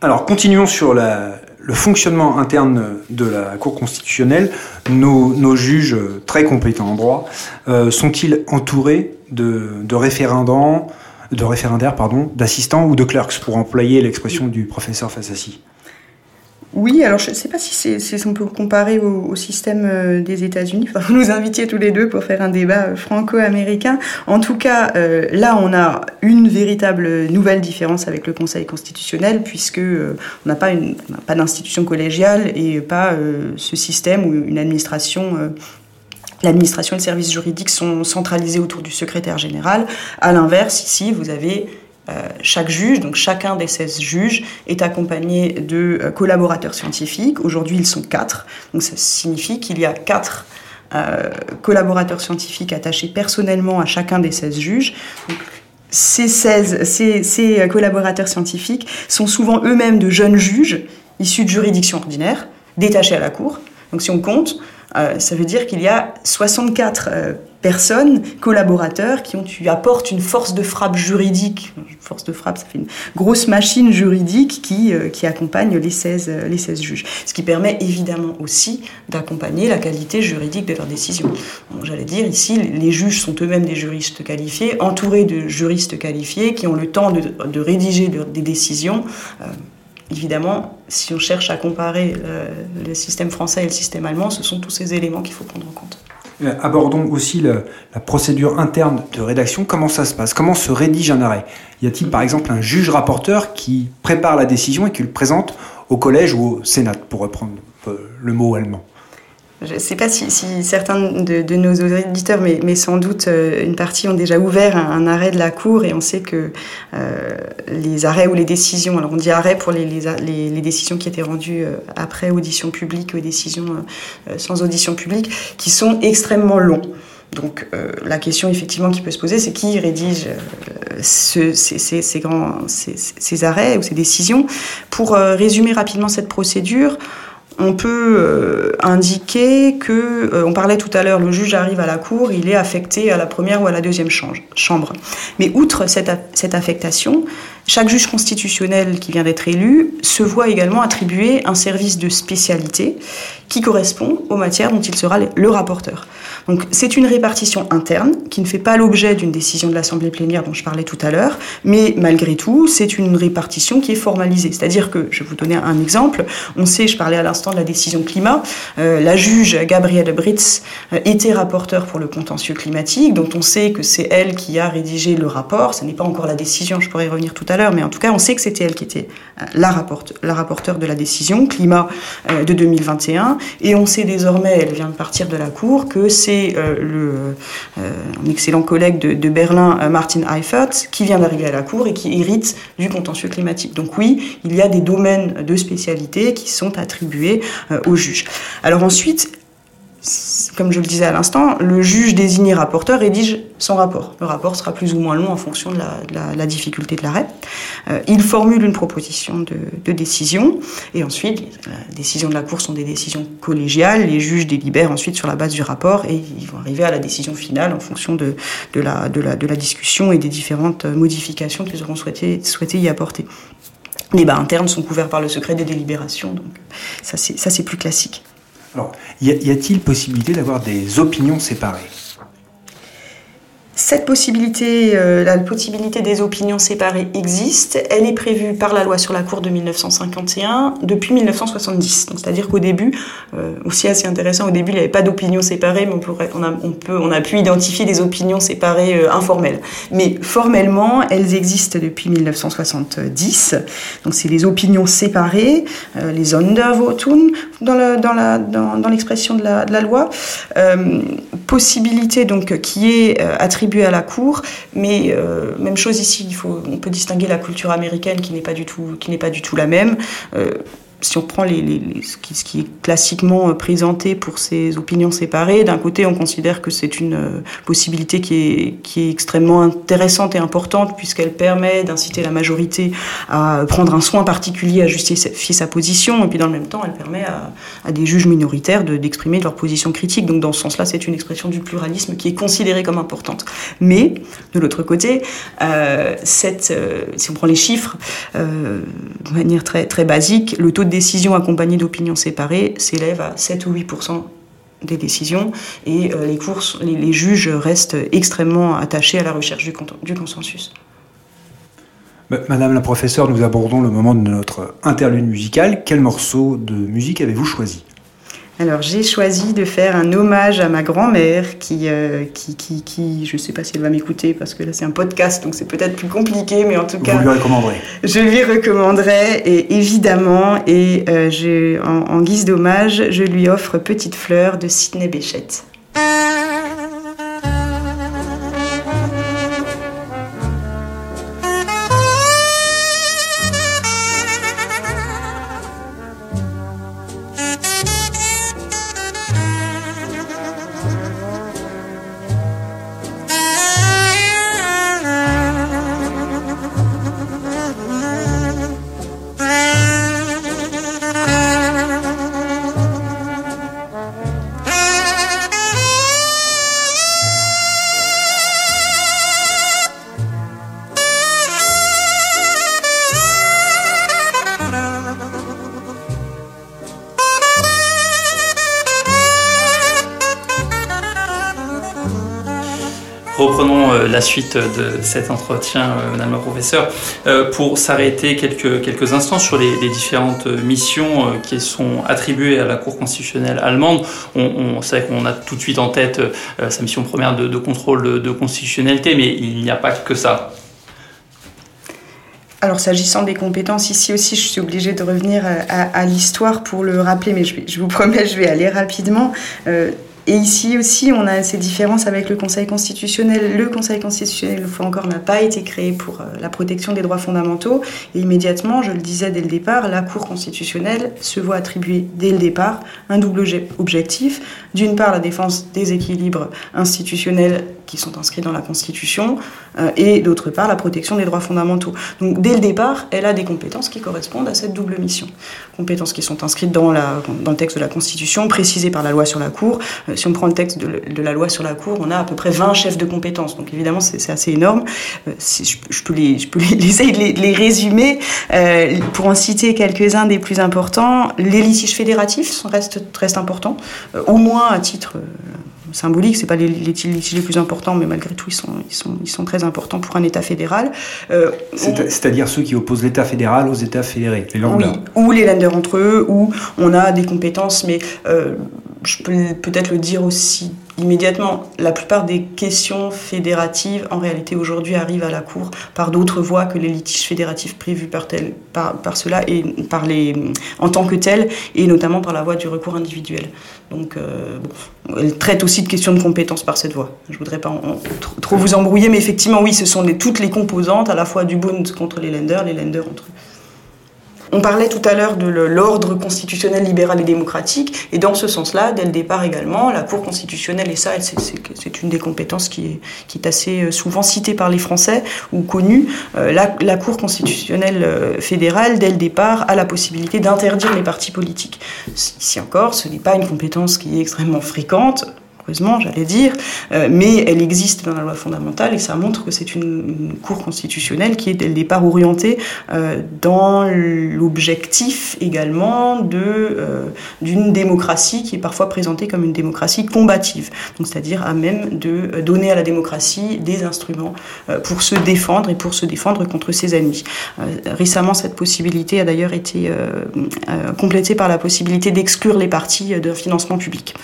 Alors, continuons sur le fonctionnement interne de la Cour constitutionnelle. Nos, juges très compétents en droit sont-ils entourés de, de référendants de référendaires, pardon, d'assistants ou de clerks, pour employer l'expression du professeur Fassassi oui, alors je ne sais pas si on peut comparer au, système euh, des États-Unis. Vous nous invitiez tous les deux pour faire un débat euh, franco-américain. En tout cas, euh, là, on a une véritable nouvelle différence avec le Conseil constitutionnel, puisque on n'a pas d'institution collégiale et pas ce système ou une administration L'administration et le service juridique sont centralisés autour du secrétaire général. À l'inverse, ici, vous avez euh, chaque juge, donc chacun des 16 juges, est accompagné de euh, collaborateurs scientifiques. Aujourd'hui, ils sont quatre. Donc ça signifie qu'il y a quatre euh, collaborateurs scientifiques attachés personnellement à chacun des 16 juges. ces, 16, ces, ces collaborateurs scientifiques sont souvent eux-mêmes de jeunes juges issus de juridictions ordinaires, détachés à la Cour. Donc si on compte, euh, ça veut dire qu'il y a 64 euh, personnes, collaborateurs, qui ont, tu apportent une force de frappe juridique. Force de frappe, ça fait une grosse machine juridique qui, euh, accompagne les 16, les 16 juges. Ce qui permet évidemment aussi d'accompagner la qualité juridique de leurs décisions. J'allais dire, ici, les juges sont eux-mêmes des juristes qualifiés, entourés de juristes qualifiés qui ont le temps de rédiger des décisions. Évidemment, si on cherche à comparer euh, le système français et le système allemand, ce sont tous ces éléments qu'il faut prendre en compte. Euh, abordons aussi la procédure interne de rédaction. Comment ça se passe? Comment se rédige un arrêt? Y a-t-il par exemple un juge rapporteur qui prépare la décision et qui le présente au collège ou au Sénat, pour reprendre euh, le mot allemand? Je ne sais pas si, certains de, nos auditeurs, mais, mais, sans doute euh, une partie, ont déjà ouvert un, arrêt de la Cour et on sait que euh, les arrêts ou les décisions, alors on dit arrêt pour les, les, les décisions qui étaient rendues euh, après audition publique ou décisions sans audition publique, qui sont extrêmement longs. Donc la question effectivement qui peut se poser, c'est qui rédige ce, ces, ces, ces, ces, arrêts ou ces décisions. Pour résumer rapidement cette procédure, on peut euh, indiquer que, euh, on parlait tout à l'heure, le juge arrive à la cour, il est affecté à la première ou à la deuxième chambre. Mais outre cette, cette affectation, chaque juge constitutionnel qui vient d'être élu se voit également attribuer un service de spécialité qui correspond aux matières dont il sera le rapporteur. Donc c'est une répartition interne qui ne fait pas l'objet d'une décision de l'Assemblée plénière dont je parlais tout à l'heure, mais malgré tout, c'est une répartition qui est formalisée. C'est-à-dire que, je vais vous donner un exemple, on sait, je parlais à l'instant de la décision climat, euh, la juge Gabrielle Britz euh, était rapporteure pour le contentieux climatique, dont on sait que c'est elle qui a rédigé le rapport, ce n'est pas encore la décision, je pourrais y revenir tout à l'heure, mais en tout cas on sait que c'était elle qui était euh, la, la rapporteure de la décision climat de 2021, et on sait désormais, elle vient de partir de la Cour, que c'est euh, euh, un excellent collègue de, Berlin, euh, Martin Eifert, qui vient d'arriver à la Cour et qui hérite du contentieux climatique. Donc oui, il y a des domaines de spécialité qui sont attribués aux juges. Alors ensuite, comme je le disais à l'instant, le juge désigné rapporteur rédige son rapport. Le rapport sera plus ou moins long en fonction de la, difficulté de l'arrêt. Euh, il formule une proposition de, décision et ensuite, les décisions de la Cour sont des décisions collégiales. Les juges délibèrent ensuite sur la base du rapport et ils vont arriver à la décision finale en fonction de, la, discussion et des différentes modifications qu'ils auront souhaité, souhaité y apporter. Les débats internes sont couverts par le secret des délibérations, donc ça c'est plus classique. Alors, y a-t-il possibilité d'avoir des opinions séparées? Cette possibilité, euh, la possibilité des opinions séparées existe. Elle est prévue par la loi sur la Cour de 1951 depuis 1970. c'est-à-dire qu'au début, euh, aussi assez intéressant, au début il n'y avait pas d'opinions séparées, mais on, a, pu identifier des opinions séparées euh, informelles. Mais formellement, elles existent depuis 1970. Donc c'est les opinions séparées, les Sondervotum dans l'expression dans, dans de, la, de la loi. possibilité donc qui est attribuée à la cour, mais euh, même chose ici, il faut, on peut distinguer la culture américaine qui n'est pas du tout, qui n'est pas du tout la même. Euh, si on prend ce, qui, est classiquement euh, présenté pour ces opinions séparées, d'un côté, on considère que c'est une euh, possibilité qui est, extrêmement intéressante et importante puisqu'elle permet d'inciter la majorité à prendre un soin particulier à justifier sa position, et puis dans le même temps, elle permet à, des juges minoritaires d'exprimer leur position critique. Donc dans ce sens-là, c'est une expression du pluralisme qui est considérée comme importante. Mais de l'autre côté, euh, si on prend les chiffres de manière très très basique, le taux décisions accompagnées d'opinions séparées s'élève à 7 ou 8% des décisions et euh, les, courses, les, juges restent extrêmement attachés à la recherche du, du consensus. Madame la professeure, nous abordons le moment de notre interlude musical. Quel morceau de musique avez-vous choisi? Alors j'ai choisi de faire un hommage à ma grand-mère qui, euh, qui, qui, qui, je ne sais pas si elle va m'écouter parce que là c'est un podcast donc c'est peut-être plus compliqué mais en tout cas... Vous lui recommanderez Je lui recommanderai et évidemment et euh, en, en, guise d'hommage je lui offre Petite fleur de Sidney Béchette. La suite de cet entretien, euh, Madame la professeure, euh, pour s'arrêter quelques, quelques instants sur les, différentes missions qui sont attribuées à la Cour constitutionnelle allemande. On, on sait qu'on a tout de suite en tête sa mission première de, contrôle de, constitutionnalité, mais il n'y a pas que ça. Alors s'agissant des compétences, ici aussi je suis obligée de revenir à, l'histoire pour le rappeler, mais je, vous promets, je vais aller rapidement. Euh, et ici aussi, on a ces différences avec le Conseil constitutionnel. Le Conseil constitutionnel, une fois encore, n'a pas été créé pour euh, la protection des droits fondamentaux. Et immédiatement, je le disais dès le départ, la Cour constitutionnelle se voit attribuer dès le départ un double objectif. D'une part, la défense des équilibres institutionnels qui sont inscrits dans la Constitution, euh, et d'autre part, la protection des droits fondamentaux. Donc, dès le départ, elle a des compétences qui correspondent à cette double mission. Compétences qui sont inscrites dans, le texte de la Constitution, précisées par la loi sur la Cour. Euh, si on prend le texte de, la loi sur la Cour, on a à peu près 20 chefs de compétences. Donc, évidemment, c'est assez énorme. Euh, je, peux les, essayer de les, résumer. Pour en citer quelques-uns des plus importants, les litiges fédératifs restent, restent importants, au moins à titre symbolique, c'est pas les, les litiges les plus importants, mais malgré tout, ils sont, ils sont, ils sont très importants pour un État fédéral. Euh, C'est-à-dire ceux qui opposent l'État fédéral aux États fédérés, les Oui, ou les lenders entre eux, où on a des compétences, mais euh, je peux peut-être le dire aussi immédiatement. La plupart des questions fédératives, en réalité, aujourd'hui, arrivent à la Cour par d'autres voies que les litiges fédératifs prévus par, tel, par, cela et par les, en tant que tels, et notamment par la voie du recours individuel. Donc, euh, bon, elle traite aussi de questions de compétences par cette voie. Je ne voudrais pas trop, vous embrouiller, mais effectivement, oui, ce sont toutes les composantes, à la fois du Bund contre les lenders, les lenders entre eux. On parlait tout à l'heure de l'ordre constitutionnel libéral et démocratique, et dans ce sens-là, dès le départ également, la Cour constitutionnelle, et ça, c'est une des compétences qui est, assez souvent citée par les Français ou connue, euh, la, la, Cour constitutionnelle fédérale, dès le départ, a la possibilité d'interdire les partis politiques. Ici encore, ce n'est pas une compétence qui est extrêmement fréquente, j'allais dire, euh, mais elle existe dans la loi fondamentale et ça montre que c'est une, cour constitutionnelle qui est dès le départ orientée euh, dans l'objectif également euh, d'une démocratie qui est parfois présentée comme une démocratie combative, c'est-à-dire à même de donner à la démocratie des instruments pour se défendre et pour se défendre contre ses ennemis. Récemment, cette possibilité a d'ailleurs été complétée par la possibilité d'exclure les partis d'un financement public.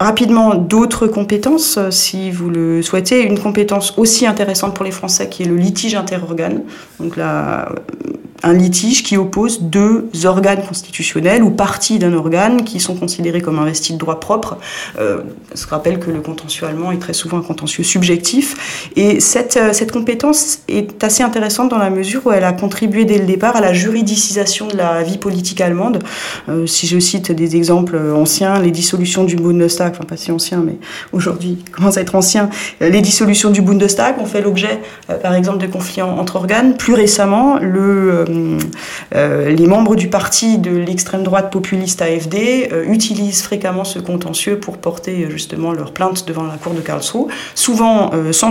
Rapidement, d'autres compétences, si vous le souhaitez. Une compétence aussi intéressante pour les Français qui est le litige interorgane. Donc la, un litige qui oppose deux organes constitutionnels ou parties d'un organe qui sont considérés comme investis de droit propre. Euh, je rappelle que le contentieux allemand est très souvent un contentieux subjectif. Et cette, cette compétence est assez intéressante dans la mesure où elle a contribué dès le départ à la juridicisation de la vie politique allemande. Euh, si je cite des exemples anciens, les dissolutions du Bundestag, enfin pas si anciens, mais aujourd'hui commence à être ancien, les dissolutions du Bundestag ont fait l'objet, euh, par exemple, de conflits entre organes. Plus récemment, le euh, les membres du parti de l'extrême droite populiste AFD euh, utilisent fréquemment ce contentieux pour porter euh, justement leur plainte devant la cour de Karlsruhe, souvent euh, sans,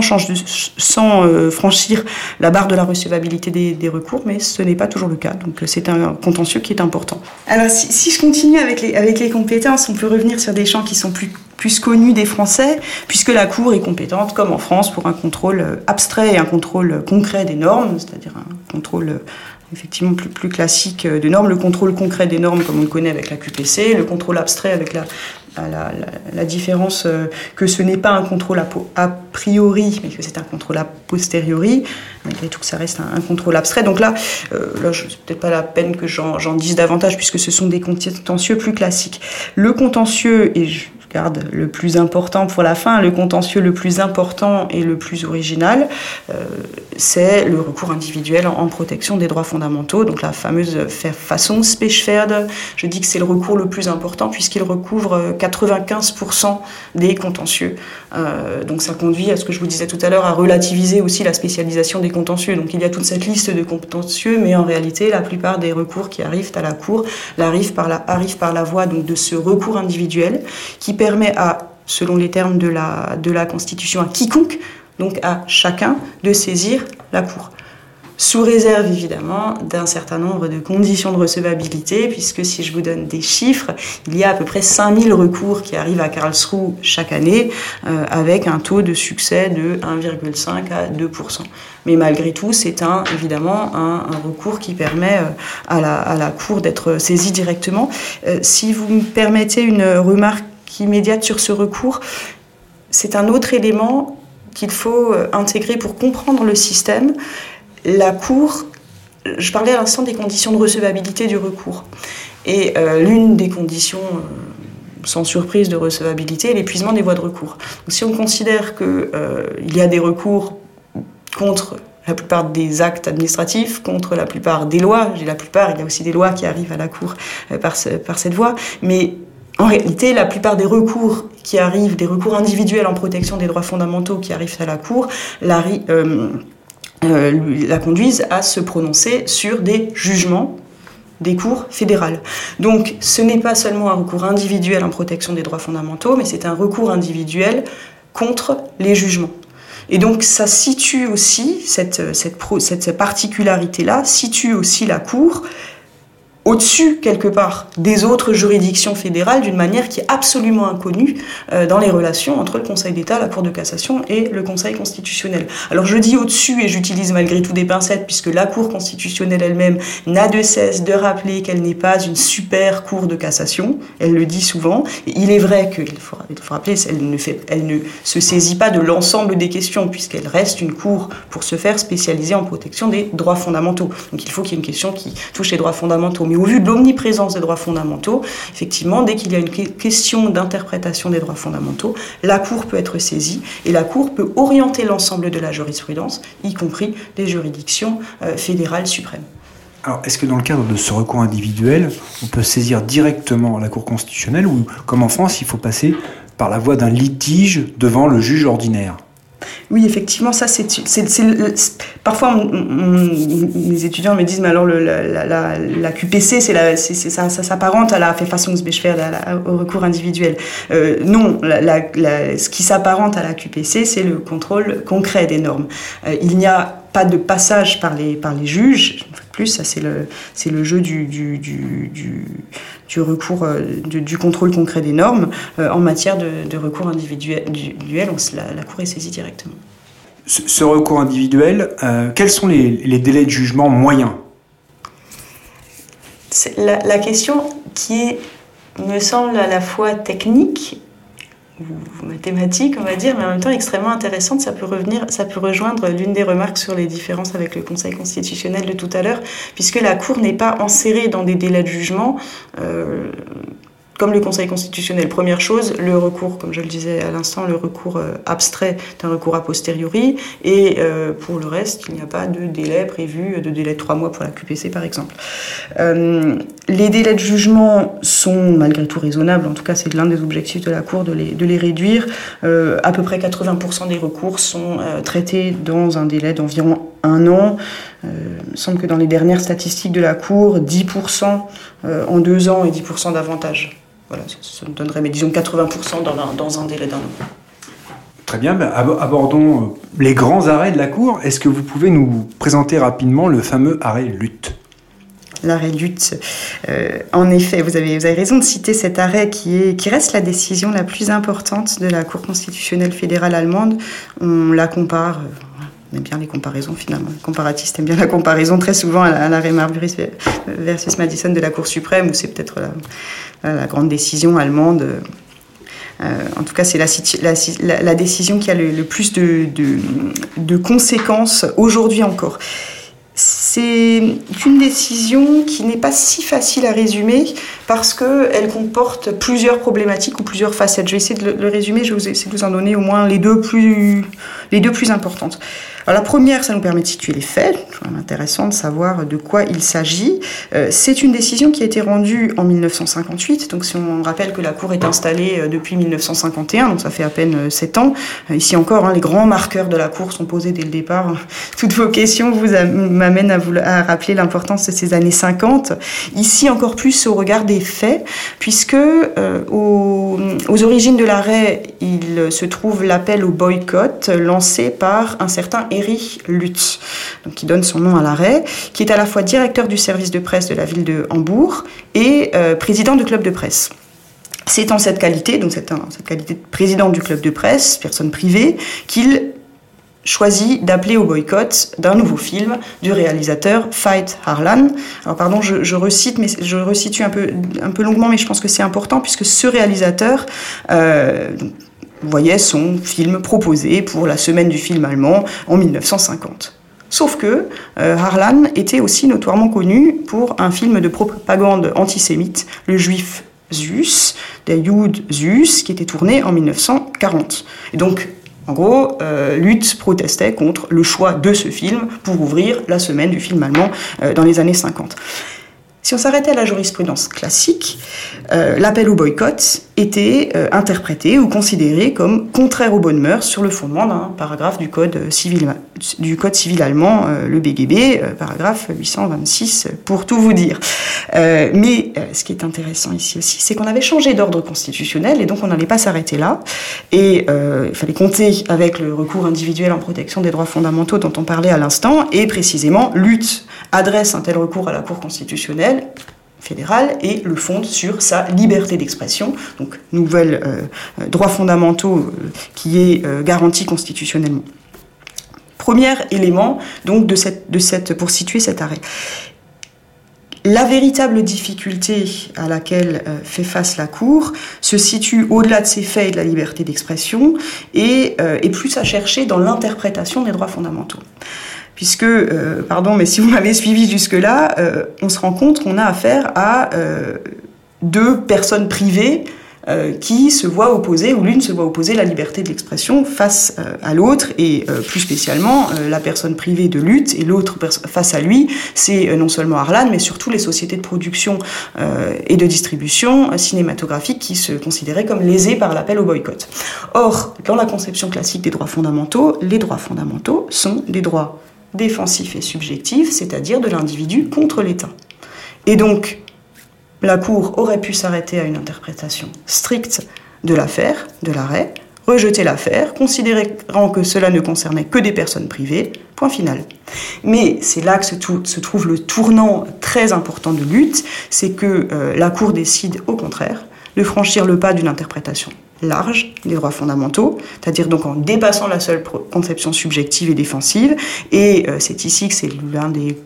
euh, franchir la barre de la recevabilité des, recours, mais ce n'est pas toujours le cas. Donc c'est un contentieux qui est important. Alors si, je continue avec les, compétences, on peut revenir sur des champs qui sont plus plus connu des Français, puisque la Cour est compétente, comme en France, pour un contrôle abstrait et un contrôle concret des normes, c'est-à-dire un contrôle effectivement plus, plus classique des normes, le contrôle concret des normes comme on le connaît avec la QPC, le contrôle abstrait avec la, la, différence euh, que ce n'est pas un contrôle a, priori, mais que c'est un contrôle a posteriori, malgré tout que ça reste un, un contrôle abstrait. Donc là, euh, là c'est peut-être pas la peine que j'en dise davantage, puisque ce sont des contentieux plus classiques. Le contentieux, et je, garde le plus important pour la fin, le contentieux le plus important et le plus original, euh, c'est le recours individuel en, protection des droits fondamentaux, donc la fameuse façon Spechferde. Je dis que c'est le recours le plus important puisqu'il recouvre 95% euh, des contentieux. Euh, donc ça conduit à ce que je vous disais tout à l'heure, à relativiser aussi la spécialisation des contentieux. Donc il y a toute cette liste de contentieux, mais en réalité, la plupart des recours qui arrivent à la Cour arrivent par la, arrivent par la voie donc, de ce recours individuel qui permet à, selon les termes de la, de la Constitution, à quiconque, donc à chacun, de saisir la Cour sous réserve évidemment d'un certain nombre de conditions de recevabilité, puisque si je vous donne des chiffres, il y a à peu près 5000 recours qui arrivent à Karlsruhe chaque année, euh, avec un taux de succès de 1,5 à 2%. Mais malgré tout, c'est un, évidemment un, recours qui permet euh, à, la, à, la, Cour d'être saisie directement. Euh, si vous me permettez une remarque immédiate sur ce recours, c'est un autre élément qu'il faut intégrer pour comprendre le système la Cour, je parlais à l'instant des conditions de recevabilité du recours. Et euh, l'une des conditions, euh, sans surprise, de recevabilité est l'épuisement des voies de recours. si on considère qu'il euh, y a des recours contre la plupart des actes administratifs, contre la plupart des lois, j'ai la plupart, il y a aussi des lois qui arrivent à la Cour par, par cette voie, mais en réalité, la plupart des recours qui arrivent, des recours individuels en protection des droits fondamentaux qui arrivent à la Cour, la, euh, la conduisent à se prononcer sur des jugements des cours fédérales. Donc ce n'est pas seulement un recours individuel en protection des droits fondamentaux, mais c'est un recours individuel contre les jugements. Et donc ça situe aussi, cette particularité-là, situe aussi la Cour au-dessus, quelque part, des autres juridictions fédérales d'une manière qui est absolument inconnue euh, dans les relations entre le Conseil d'État, la Cour de cassation et le Conseil constitutionnel. Alors je dis au-dessus et j'utilise malgré tout des pincettes puisque la Cour constitutionnelle elle-même n'a de cesse de rappeler qu'elle n'est pas une super Cour de cassation, elle le dit souvent. il est vrai qu'il faut, rappeler, elle ne, se saisit pas de l'ensemble des questions puisqu'elle reste une Cour pour se faire spécialiser en protection des droits fondamentaux. Donc il faut qu'il y ait une question qui touche les droits fondamentaux. Mais au vu de l'omniprésence des droits fondamentaux, effectivement, dès qu'il y a une question d'interprétation des droits fondamentaux, la Cour peut être saisie et la Cour peut orienter l'ensemble de la jurisprudence, y compris les juridictions euh, fédérales suprêmes. Alors, est-ce que dans le cadre de ce recours individuel, on peut saisir directement la Cour constitutionnelle ou, comme en France, il faut passer par la voie d'un litige devant le juge ordinaire? Oui, effectivement, ça c'est. Parfois, mes étudiants me disent, mais alors le, la, QPC, c'est ça, ça s'apparente à la Verfassungsbeschwerde, au recours individuel. Euh, non, ce qui s'apparente à la QPC, c'est le contrôle concret des normes. Euh, il n'y a pas de passage par les, par les juges. Plus, ça c'est le, c'est le jeu du, du, du, du recours, euh, du, contrôle concret des normes. Euh, en matière de, recours individuel, on, la, la, Cour est saisie directement. Ce, recours individuel, euh, quels sont les, les, délais de jugement moyens? La, la, question qui est, me semble à la fois technique mathématique, on va dire, mais en même temps extrêmement intéressante. Ça peut revenir, ça peut rejoindre l'une des remarques sur les différences avec le Conseil constitutionnel de tout à l'heure, puisque la Cour n'est pas enserrée dans des délais de jugement. Euh, comme le Conseil constitutionnel. Première chose, le recours, comme je le disais à l'instant, le recours euh, abstrait est un recours a posteriori. Et euh, pour le reste, il n'y a pas de délai prévu, de délai de trois mois pour la QPC par exemple. Euh, les délais de jugement sont malgré tout raisonnables. En tout cas, c'est l'un des objectifs de la Cour de les, de les réduire. à peu près 80% des recours sont traités dans un délai d'environ un an. il me semble que dans les dernières statistiques de la Cour, 10% en deux ans et 10% davantage. Voilà, ça, nous donnerait, mais disons 80% dans un, dans un délai d'un an. Très bien, ben, abordons euh, les grands arrêts de la Cour. Est-ce que vous pouvez nous présenter rapidement le fameux arrêt lutte? L'arrêt lutte. Euh, en effet, vous avez, vous avez raison de citer cet arrêt qui, est, qui reste la décision la plus importante de la Cour constitutionnelle fédérale allemande. On la compare, euh, on aime bien les comparaisons finalement. Les comparatistes aiment bien la comparaison très souvent à l'arrêt Marbury versus Madison de la Cour suprême, où c'est peut-être la, grande décision allemande. Euh, en tout cas, c'est la, décision qui a le, plus de, conséquences aujourd'hui encore. c'est une décision qui n'est pas si facile à résumer parce qu'elle comporte plusieurs problématiques ou plusieurs facettes. Je vais essayer de le, résumer, je vais essayer de vous en donner au moins les deux plus importantes. Alors la première, ça nous permet de situer les faits. C'est intéressant de savoir de quoi il s'agit. Euh, c'est une décision qui a été rendue en 1958. Donc si on rappelle que la Cour est installée euh, depuis 1951, donc ça fait à peine 7 euh, ans. Ici encore, hein, les grands marqueurs de la Cour sont posés dès le départ. Toutes vos questions vous m'amènent à, rappeler l'importance de ces années 50. Ici encore plus au regard des faits, puisque aux, aux origines de l'arrêt, il se trouve l'appel au boycott lancé par un certain Lutz, donc qui donne son nom à l'arrêt, qui est à la fois directeur du service de presse de la ville de Hambourg et euh, président du club de presse. C'est en cette qualité, donc c'est cette qualité de président du club de presse, personne privée, qu'il choisit d'appeler au boycott d'un nouveau film du réalisateur Fight Harlan. Alors pardon, je, recite, mais je resitue un peu, un peu longuement, mais je pense que c'est important puisque ce réalisateur, euh, voyait son film proposé pour la semaine du film allemand en 1950. Sauf que euh, Harlan était aussi notoirement connu pour un film de propagande antisémite, Le Juif Zeus, der Jude Zeus, qui était tourné en 1940. Et donc, en gros, euh, Lutz protestait contre le choix de ce film pour ouvrir la semaine du film allemand euh, dans les années 50. Si on s'arrêtait à la jurisprudence classique, euh, l'appel au boycott était euh, interprété ou considéré comme contraire aux bonnes mœurs sur le fondement d'un paragraphe du code civil, du code civil allemand, euh, le BGB, paragraphe 826, pour tout vous dire. mais ce qui est intéressant ici aussi, c'est qu'on avait changé d'ordre constitutionnel et donc on n'allait pas s'arrêter là. Et il fallait compter avec le recours individuel en protection des droits fondamentaux dont on parlait à l'instant, et précisément lutte adresse un tel recours à la Cour constitutionnelle fédérale et le fonde sur sa liberté d'expression, donc nouvel euh, droit fondamentaux euh, qui est euh, garanti constitutionnellement. Premier élément donc de cette, de cette, pour situer cet arrêt. La véritable difficulté à laquelle fait face la Cour se situe au-delà de ces faits et de la liberté d'expression et est plus à chercher dans l'interprétation des droits fondamentaux puisque, euh, pardon, mais si vous m'avez suivi jusque-là, euh, on se rend compte qu'on a affaire à euh, deux personnes privées qui se voient opposer, ou l'une se voit opposer la liberté de l'expression face à l'autre, et plus spécialement la personne privée de lutte, et l'autre face à lui, c'est non seulement Arlan, mais surtout les sociétés de production et de distribution cinématographique qui se considéraient comme lésées par l'appel au boycott. Or, dans la conception classique des droits fondamentaux, les droits fondamentaux sont des droits défensif et subjectif, c'est-à-dire de l'individu contre l'État. Et donc, la Cour aurait pu s'arrêter à une interprétation stricte de l'affaire, de l'arrêt, rejeter l'affaire, considérant que cela ne concernait que des personnes privées, point final. Mais c'est là que se, trouve le tournant très important de lutte, c'est que euh, la Cour décide au contraire de franchir le pas d'une interprétation large des droits fondamentaux, c'est-à-dire donc en dépassant la seule conception subjective et défensive. Et euh, c'est ici que c'est l'un des,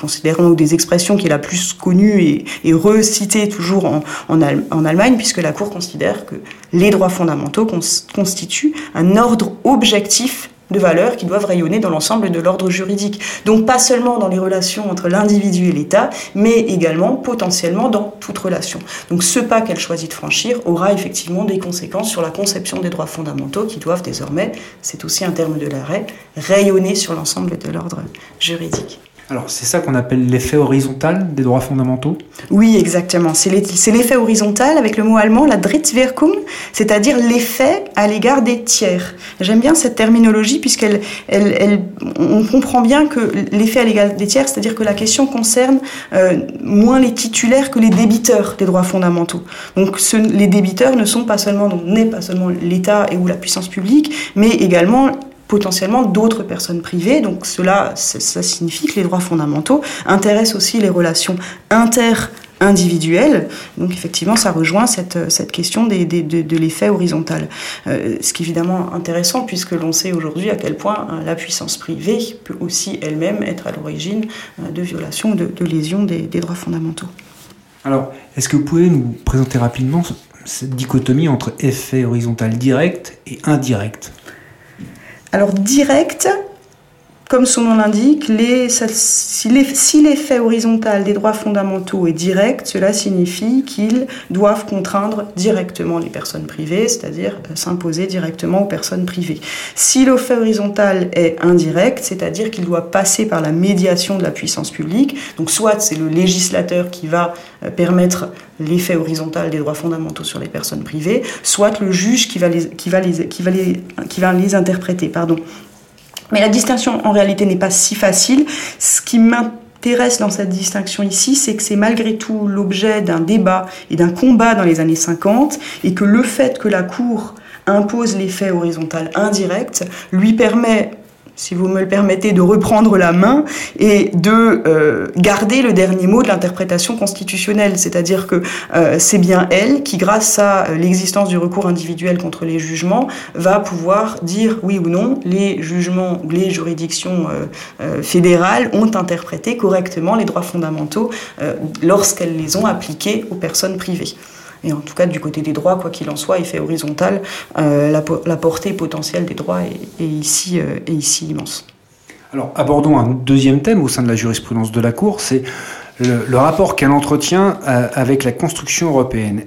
considérants ou des expressions qui est la plus connue et, recitée toujours en, Allemagne, puisque la Cour considère que les droits fondamentaux constituent un ordre objectif de valeurs qui doivent rayonner dans l'ensemble de l'ordre juridique. Donc pas seulement dans les relations entre l'individu et l'État, mais également potentiellement dans toute relation. Donc ce pas qu'elle choisit de franchir aura effectivement des conséquences sur la conception des droits fondamentaux qui doivent désormais, c'est aussi un terme de l'arrêt, rayonner sur l'ensemble de l'ordre juridique. Alors c'est ça qu'on appelle l'effet horizontal des droits fondamentaux Oui, exactement. C'est l'effet horizontal avec le mot allemand, la Drittwirkung, c'est-à-dire l'effet à l'égard des tiers. J'aime bien cette terminologie puisqu'elle, elle, on comprend bien que l'effet à l'égard des tiers, c'est-à-dire que la question concerne euh, moins les titulaires que les débiteurs des droits fondamentaux. Donc les débiteurs ne sont pas seulement, n'est pas seulement l'État et ou la puissance publique, mais également potentiellement d'autres personnes privées. Donc cela, signifie que les droits fondamentaux intéressent aussi les relations inter-individuelles. Donc effectivement, ça rejoint cette, question de, l'effet horizontal. Euh, ce qui est évidemment intéressant puisque l'on sait aujourd'hui à quel point hein, la puissance privée peut aussi elle-même être à l'origine euh, de violations, de, de lésions des, des droits fondamentaux. Alors, est-ce que vous pouvez nous présenter rapidement cette dichotomie entre effet horizontal direct et indirect? Alors direct, comme son nom l'indique, si l'effet horizontal des droits fondamentaux est direct, cela signifie qu'ils doivent contraindre directement les personnes privées, c'est-à-dire euh, s'imposer directement aux personnes privées. Si l'effet horizontal est indirect, c'est-à-dire qu'il doit passer par la médiation de la puissance publique, donc soit c'est le législateur qui va euh, permettre l'effet horizontal des droits fondamentaux sur les personnes privées, soit le juge qui va les, interpréter. Mais la distinction en réalité n'est pas si facile. Ce qui m'intéresse dans cette distinction ici, c'est que c'est malgré tout l'objet d'un débat et d'un combat dans les années 50 et que le fait que la Cour impose l'effet horizontal indirect lui permet si vous me le permettez, de reprendre la main et de euh, garder le dernier mot de l'interprétation constitutionnelle. C'est-à-dire que euh, c'est bien elle qui, grâce à euh, l'existence du recours individuel contre les jugements, va pouvoir dire oui ou non les jugements ou les juridictions fédérales ont interprété correctement les droits fondamentaux lorsqu'elles les ont appliqués aux personnes privées. Et en tout cas, du côté des droits, quoi qu'il en soit, effet horizontal, euh, la, portée potentielle des droits est, ici, euh, est ici immense. Alors, abordons un deuxième thème au sein de la jurisprudence de la Cour, c'est le, rapport qu'elle entretient euh, avec la construction européenne.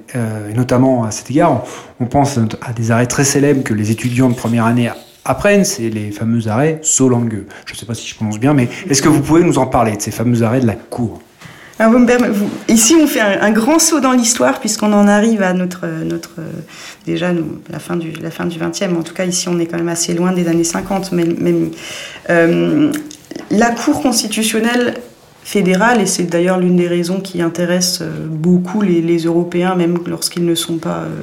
notamment, à cet égard, on, pense à des arrêts très célèbres que les étudiants de première année apprennent, c'est les fameux arrêts Solange. Je ne sais pas si je prononce bien, mais est-ce que vous pouvez nous en parler de ces fameux arrêts de la Cour? Ici, on fait un, grand saut dans l'histoire puisqu'on en arrive à notre, notre déjà la fin du la fin du 20e. En tout cas, ici, on est quand même assez loin des années 50. Mais, euh, la Cour constitutionnelle fédérale, et c'est d'ailleurs l'une des raisons qui intéresse euh, beaucoup les, Européens, même lorsqu'ils ne sont pas, euh,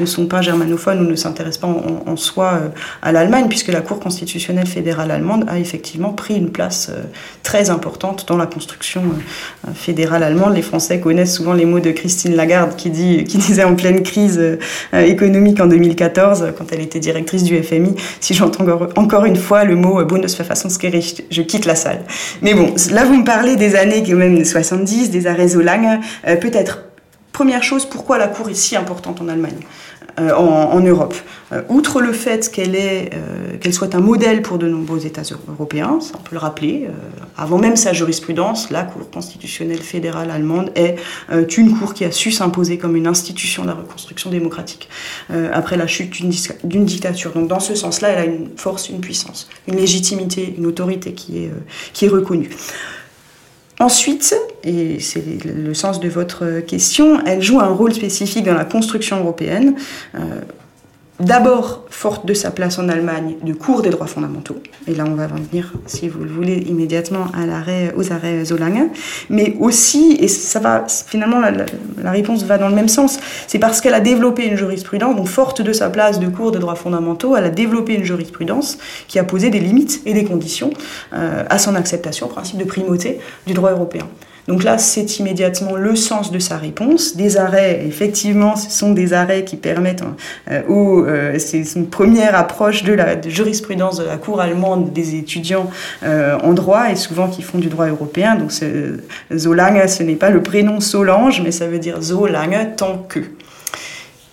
ne sont pas germanophones ou ne s'intéressent pas en, soi euh, à l'Allemagne, puisque la Cour constitutionnelle fédérale allemande a effectivement pris une place très importante dans la construction fédérale allemande. Les Français connaissent souvent les mots de Christine Lagarde qui, dit, qui disait en pleine crise économique en 2014, quand elle était directrice du FMI, si j'entends encore une fois le mot Bundesverfassungsgericht, je quitte la salle. Mais bon, là vous me parlez des années même 70, des arrêts Zolang. Euh, peut-être, première chose, pourquoi la Cour est si importante en Allemagne euh, en, Europe. Euh, outre le fait qu'elle est, qu'elle soit un modèle pour de nombreux États européens, on peut le rappeler, avant même sa jurisprudence, la Cour constitutionnelle fédérale allemande est une cour qui a su s'imposer comme une institution de la reconstruction démocratique après la chute d'une dictature. Donc dans ce sens-là, elle a une force, une puissance, une légitimité, une autorité qui est reconnue. Ensuite, et c'est le sens de votre question, elle joue un rôle spécifique dans la construction européenne. Euh, d'abord forte de sa place en Allemagne de cours des droits fondamentaux, et là on va venir, si vous le voulez, immédiatement à aux arrêts Zolang, mais aussi, et ça va, finalement la, réponse va dans le même sens, c'est parce qu'elle a développé une jurisprudence, donc forte de sa place de cours des droits fondamentaux, elle a développé une jurisprudence qui a posé des limites et des conditions euh, à son acceptation, au principe de primauté du droit européen. Donc là, c'est immédiatement le sens de sa réponse. Des arrêts, effectivement, ce sont des arrêts qui permettent, euh, euh c'est une première approche de la jurisprudence de la Cour allemande des étudiants euh, en droit et souvent qui font du droit européen. Donc Zolang, ce n'est pas le prénom Solange, mais ça veut dire Zolang, tant que.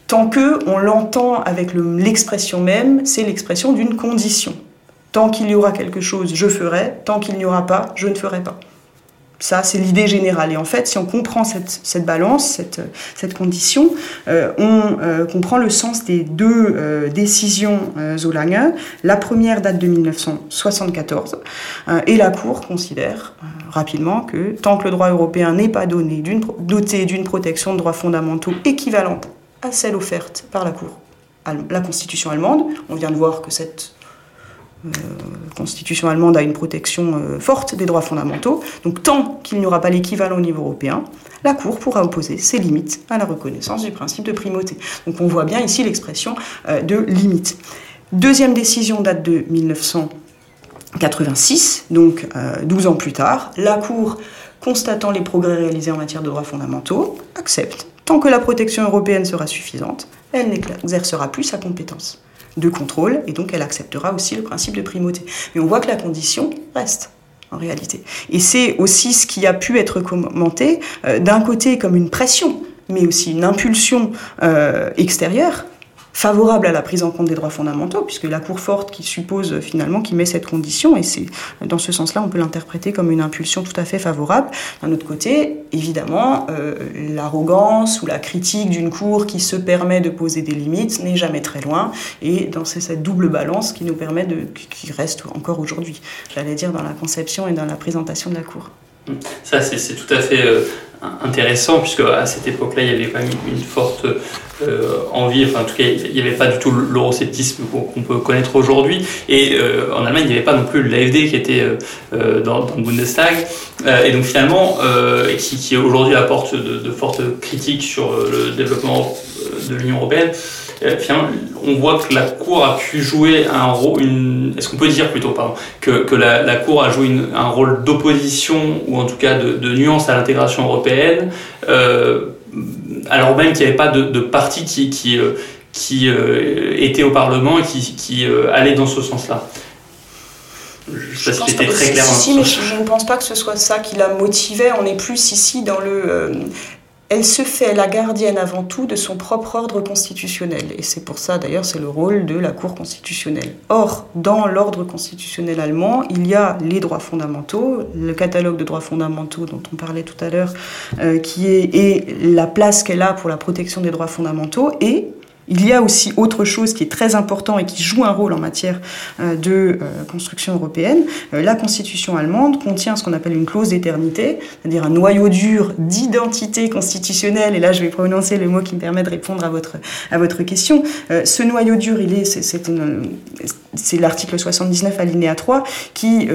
Tant que, on l'entend avec l'expression même, c'est l'expression d'une condition. Tant qu'il y aura quelque chose, je ferai. Tant qu'il n'y aura pas, je ne ferai pas. Ça, c'est l'idée générale. Et en fait, si on comprend cette, balance, cette, condition, euh, on euh, comprend le sens des deux euh, décisions Zolange. La première date de 1974, et la Cour considère rapidement que tant que le droit européen n'est pas doté d'une protection de droits fondamentaux équivalente à celle offerte par la Cour, la Constitution allemande, on vient de voir que cette Constitution allemande a une protection euh, forte des droits fondamentaux. Donc tant qu'il n'y aura pas l'équivalent au niveau européen, la Cour pourra opposer ses limites à la reconnaissance du principe de primauté. Donc on voit bien ici l'expression euh, de limite. Deuxième décision date de 1986, donc 12 ans plus tard. La Cour, constatant les progrès réalisés en matière de droits fondamentaux, accepte, tant que la protection européenne sera suffisante, elle n'exercera plus sa compétence de contrôle, et donc elle acceptera aussi le principe de primauté. Mais on voit que la condition reste en réalité. Et c'est aussi ce qui a pu être commenté euh, d'un côté comme une pression, mais aussi une impulsion euh, extérieure favorable à la prise en compte des droits fondamentaux, puisque la Cour forte qui suppose finalement, qui met cette condition, et c'est dans ce sens-là, on peut l'interpréter comme une impulsion tout à fait favorable. D'un autre côté, évidemment, euh, l'arrogance ou la critique d'une Cour qui se permet de poser des limites n'est jamais très loin, et dans cette double balance qui nous permet de, qui reste encore aujourd'hui, j'allais dire, dans la conception et dans la présentation de la Cour. Ça, c'est tout à fait euh, intéressant, puisque à cette époque-là, il y avait quand même une forte euh, envie, enfin en tout cas, il n'y avait pas du tout l'eurosceptisme qu'on peut connaître aujourd'hui. Et euh, en Allemagne, il n'y avait pas non plus l'AFD qui était dans, le Bundestag. et donc finalement, qui, qui aujourd'hui apporte de, fortes critiques sur le développement de l'Union européenne. Euh, finalement, on voit que la Cour a pu jouer un rôle, est-ce qu'on peut dire plutôt, pardon, que, que la, la, Cour a joué un rôle d'opposition ou en tout cas de, de nuance à l'intégration européenne, euh, alors même qu'il n'y avait pas de, de parti qui, qui, euh, qui euh, était au Parlement et qui, qui allait dans ce sens-là. Je, sais pas si c'était très clair. Si, mais je, je, ne pense pas que ce soit ça qui la motivait. On est plus ici dans le elle se fait la gardienne avant tout de son propre ordre constitutionnel. Et c'est pour ça, d'ailleurs, c'est le rôle de la Cour constitutionnelle. Or, dans l'ordre constitutionnel allemand, il y a les droits fondamentaux, le catalogue de droits fondamentaux dont on parlait tout à l'heure, euh, qui est et la place qu'elle a pour la protection des droits fondamentaux, et il y a aussi autre chose qui est très important et qui joue un rôle en matière euh, de euh, construction européenne. Euh, la constitution allemande contient ce qu'on appelle une clause d'éternité, c'est-à-dire un noyau dur d'identité constitutionnelle. Et là, je vais prononcer le mot qui me permet de répondre à votre, à votre question. Ce noyau dur, il est, c'est l'article 79 alinéa 3 qui,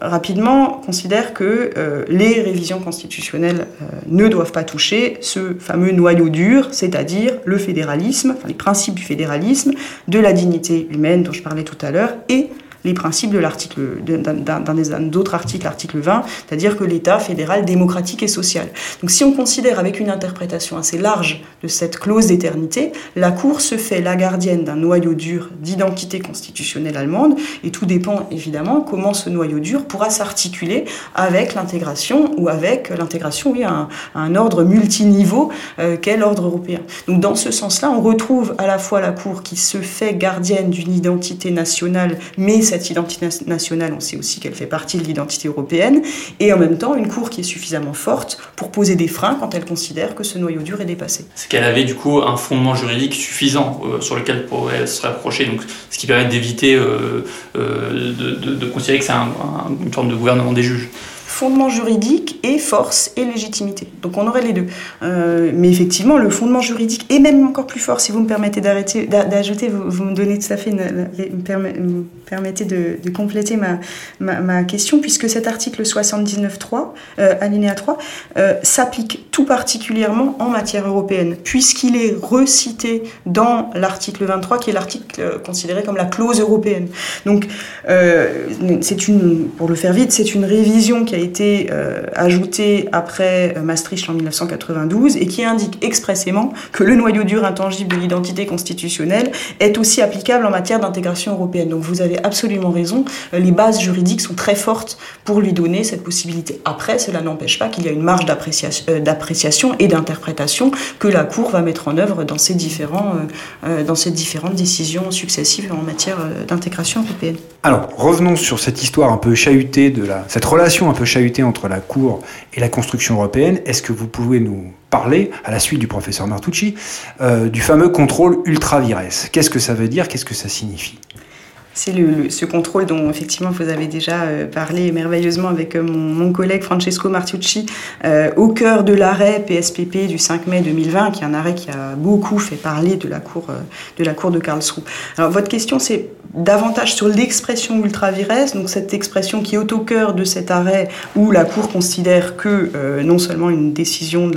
rapidement, considère que les révisions constitutionnelles ne doivent pas toucher ce fameux noyau dur, c'est-à-dire le fédéralisme, les principes du fédéralisme, de la dignité humaine dont je parlais tout à l'heure, et les principes de l'article, d'un d'autres articles, l'article 20, c'est-à-dire que l'État fédéral démocratique et social. Donc si on considère avec une interprétation assez large de cette clause d'éternité, la Cour se fait la gardienne d'un noyau dur d'identité constitutionnelle allemande, et tout dépend évidemment comment ce noyau dur pourra s'articuler avec l'intégration ou avec l'intégration, oui, à un, ordre multiniveau euh, qu'est l'ordre européen. Donc dans ce sens-là, on retrouve à la fois la Cour qui se fait gardienne d'une identité nationale, mais cette identité nationale, on sait aussi qu'elle fait partie de l'identité européenne, et en même temps une Cour qui est suffisamment forte pour poser des freins quand elle considère que ce noyau dur est dépassé. C'est qu'elle avait du coup un fondement juridique suffisant euh, sur lequel pourrait se rapprocher, donc ce qui permet d'éviter euh, euh, de, considérer que c'est une forme de gouvernement des juges fondement juridique et force et légitimité. Donc on aurait les deux. Euh, mais effectivement, le fondement juridique est même encore plus fort, si vous me permettez d'arrêter, d'ajouter, vous, me donnez tout à fait, me, permettez de, compléter ma, ma, question, puisque cet article 79.3, euh, alinéa 3, euh, s'applique tout particulièrement en matière européenne, puisqu'il est recité dans l'article 23, qui est l'article considéré comme la clause européenne. Donc, c'est une, pour le faire vite, c'est une révision qui a été euh, ajouté après euh, Maastricht en 1992 et qui indique expressément que le noyau dur intangible de l'identité constitutionnelle est aussi applicable en matière d'intégration européenne. Donc vous avez absolument raison, euh, les bases juridiques sont très fortes pour lui donner cette possibilité. Après, cela n'empêche pas qu'il y a une marge d'appréciation et d'interprétation que la Cour va mettre en œuvre dans ces, différents, dans ces différentes décisions successives en matière d'intégration européenne. Alors, revenons sur cette histoire un peu chahutée de la, cette relation un peu entre la Cour et la construction européenne. Est-ce que vous pouvez nous parler, à la suite du professeur Martucci, euh, du fameux contrôle ultra vires Qu'est-ce que ça veut dire? Qu'est-ce que ça signifie? C'est ce contrôle dont effectivement vous avez déjà euh, parlé merveilleusement avec euh, mon, collègue Francesco Martucci euh, au cœur de l'arrêt PSPP du 5 mai 2020, qui est un arrêt qui a beaucoup fait parler de la cour de la cour de Karlsruhe. Alors votre question c'est davantage sur l'expression ultra vires, donc cette expression qui est au cœur de cet arrêt où la cour considère que non seulement une décision de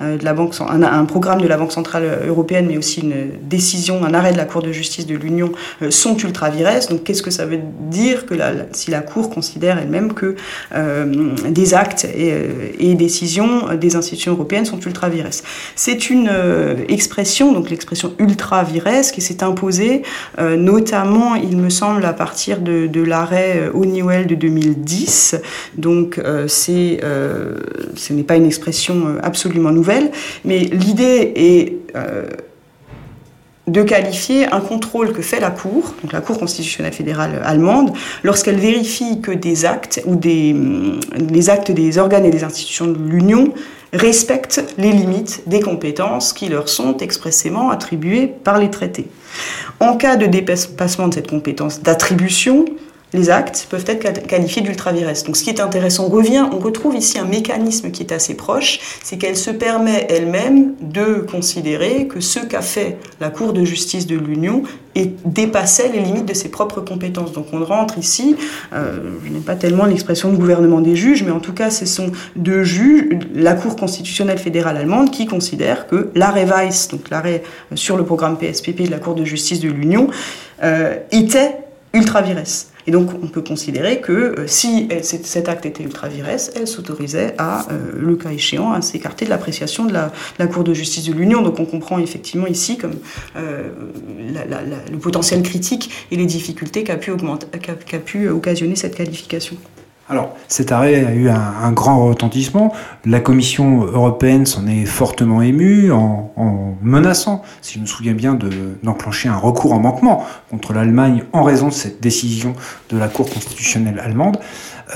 la banque un, programme de la banque centrale européenne, mais aussi une décision, un arrêt de la Cour de justice de l'Union sont ultra vires donc qu'est-ce que ça veut dire que si la Cour considère elle-même que euh, des actes et, et, décisions des institutions européennes sont ultra vires C'est une euh, expression, donc l'expression ultra vires, qui s'est imposée euh, notamment, il me semble, à partir de, de l'arrêt Honeywell de 2010. Donc c'est, ce n'est pas une expression absolument nouvelle, mais l'idée est de qualifier un contrôle que fait la Cour, la Cour constitutionnelle fédérale allemande, lorsqu'elle vérifie que des actes ou des les actes des organes et des institutions de l'Union respectent les limites des compétences qui leur sont expressément attribuées par les traités. En cas de dépassement de cette compétence d'attribution, les actes peuvent être qualifiés d'ultra-vires. Donc ce qui est intéressant, on revient, on retrouve ici un mécanisme qui est assez proche, c'est qu'elle se permet elle-même de considérer que ce qu'a fait la Cour de justice de l'Union dépassait les limites de ses propres compétences. Donc on rentre ici, euh, je n'ai pas tellement l'expression de gouvernement des juges, mais en tout cas ce sont deux juges, la Cour constitutionnelle fédérale allemande, qui considère que l'arrêt Weiss, donc l'arrêt sur le programme PSPP de la Cour de justice de l'Union, euh, était ultra-vires. Et donc, on peut considérer que euh, si cet acte était ultra-vires, elle s'autorisait à, euh, le cas échéant, à s'écarter de l'appréciation de la, Cour de justice de l'Union. Donc, on comprend effectivement ici euh, le potentiel critique et les difficultés qu'a pu occasionner cette qualification. Alors, cet arrêt a eu un, grand retentissement. La Commission européenne s'en est fortement émue en, menaçant, si je me souviens bien, d'enclencher un recours en manquement contre l'Allemagne en raison de cette décision de la Cour constitutionnelle allemande.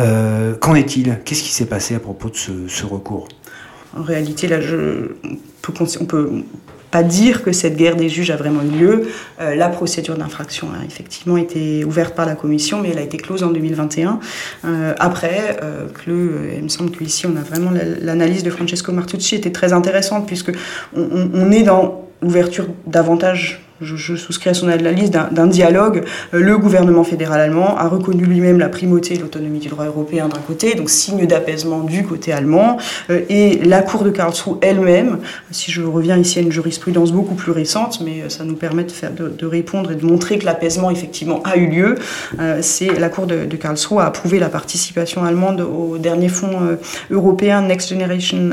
Euh, qu'en est-il? Qu'est-ce qui s'est passé à propos de ce, recours? En réalité, là, on peut pas dire que cette guerre des juges a vraiment eu lieu. Euh, la procédure d'infraction a effectivement été ouverte par la commission, mais elle a été close en 2021. Euh, après, euh, il me semble qu'ici, on a vraiment l'analyse de Francesco Martucci était très intéressante, puisque on, on est dans l'ouverture davantage je, souscris à son analyse d'un dialogue. Euh, le gouvernement fédéral allemand a reconnu lui-même la primauté et l'autonomie du droit européen d'un côté, donc signe d'apaisement du côté allemand, euh, et la Cour de Karlsruhe elle-même, si je reviens ici à une jurisprudence beaucoup plus récente, mais euh, ça nous permet de, faire, de, répondre et de montrer que l'apaisement effectivement a eu lieu, c'est la Cour de, Karlsruhe a approuvé la participation allemande au dernier fonds européen Next Generation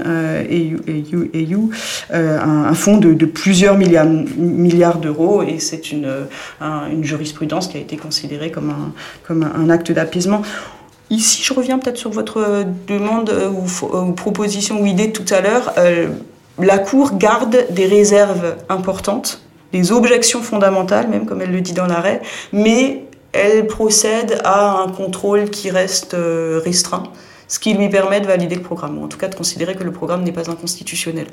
EU, un, fonds de, plusieurs milliards, milliards et c'est une, une, jurisprudence qui a été considérée comme un, acte d'apaisement. Ici, je reviens peut-être sur votre demande ou, proposition ou idée tout à l'heure. Euh, la Cour garde des réserves importantes, des objections fondamentales, même comme elle le dit dans l'arrêt, mais elle procède à un contrôle qui reste euh, restreint ce qui lui permet de valider le programme, ou en tout cas de considérer que le programme n'est pas inconstitutionnel.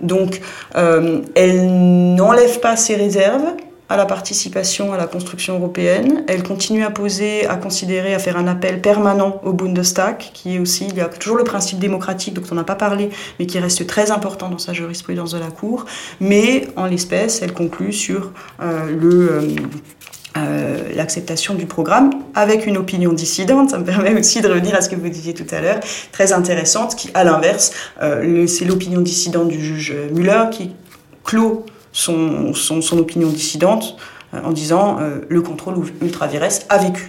Donc, euh, elle n'enlève pas ses réserves à la participation à la construction européenne. Elle continue à poser, à considérer, à faire un appel permanent au Bundestag, qui est aussi, il y a toujours le principe démocratique dont on n'a pas parlé, mais qui reste très important dans sa jurisprudence de la Cour. Mais en l'espèce, elle conclut sur euh, le euh, euh, l'acceptation du programme avec une opinion dissidente. Ça me permet aussi de revenir à ce que vous disiez tout à l'heure, très intéressante, qui, à l'inverse, euh, c'est l'opinion dissidente du juge Muller qui clôt son, son, opinion dissidente euh, en disant le contrôle ultra-vires a vécu.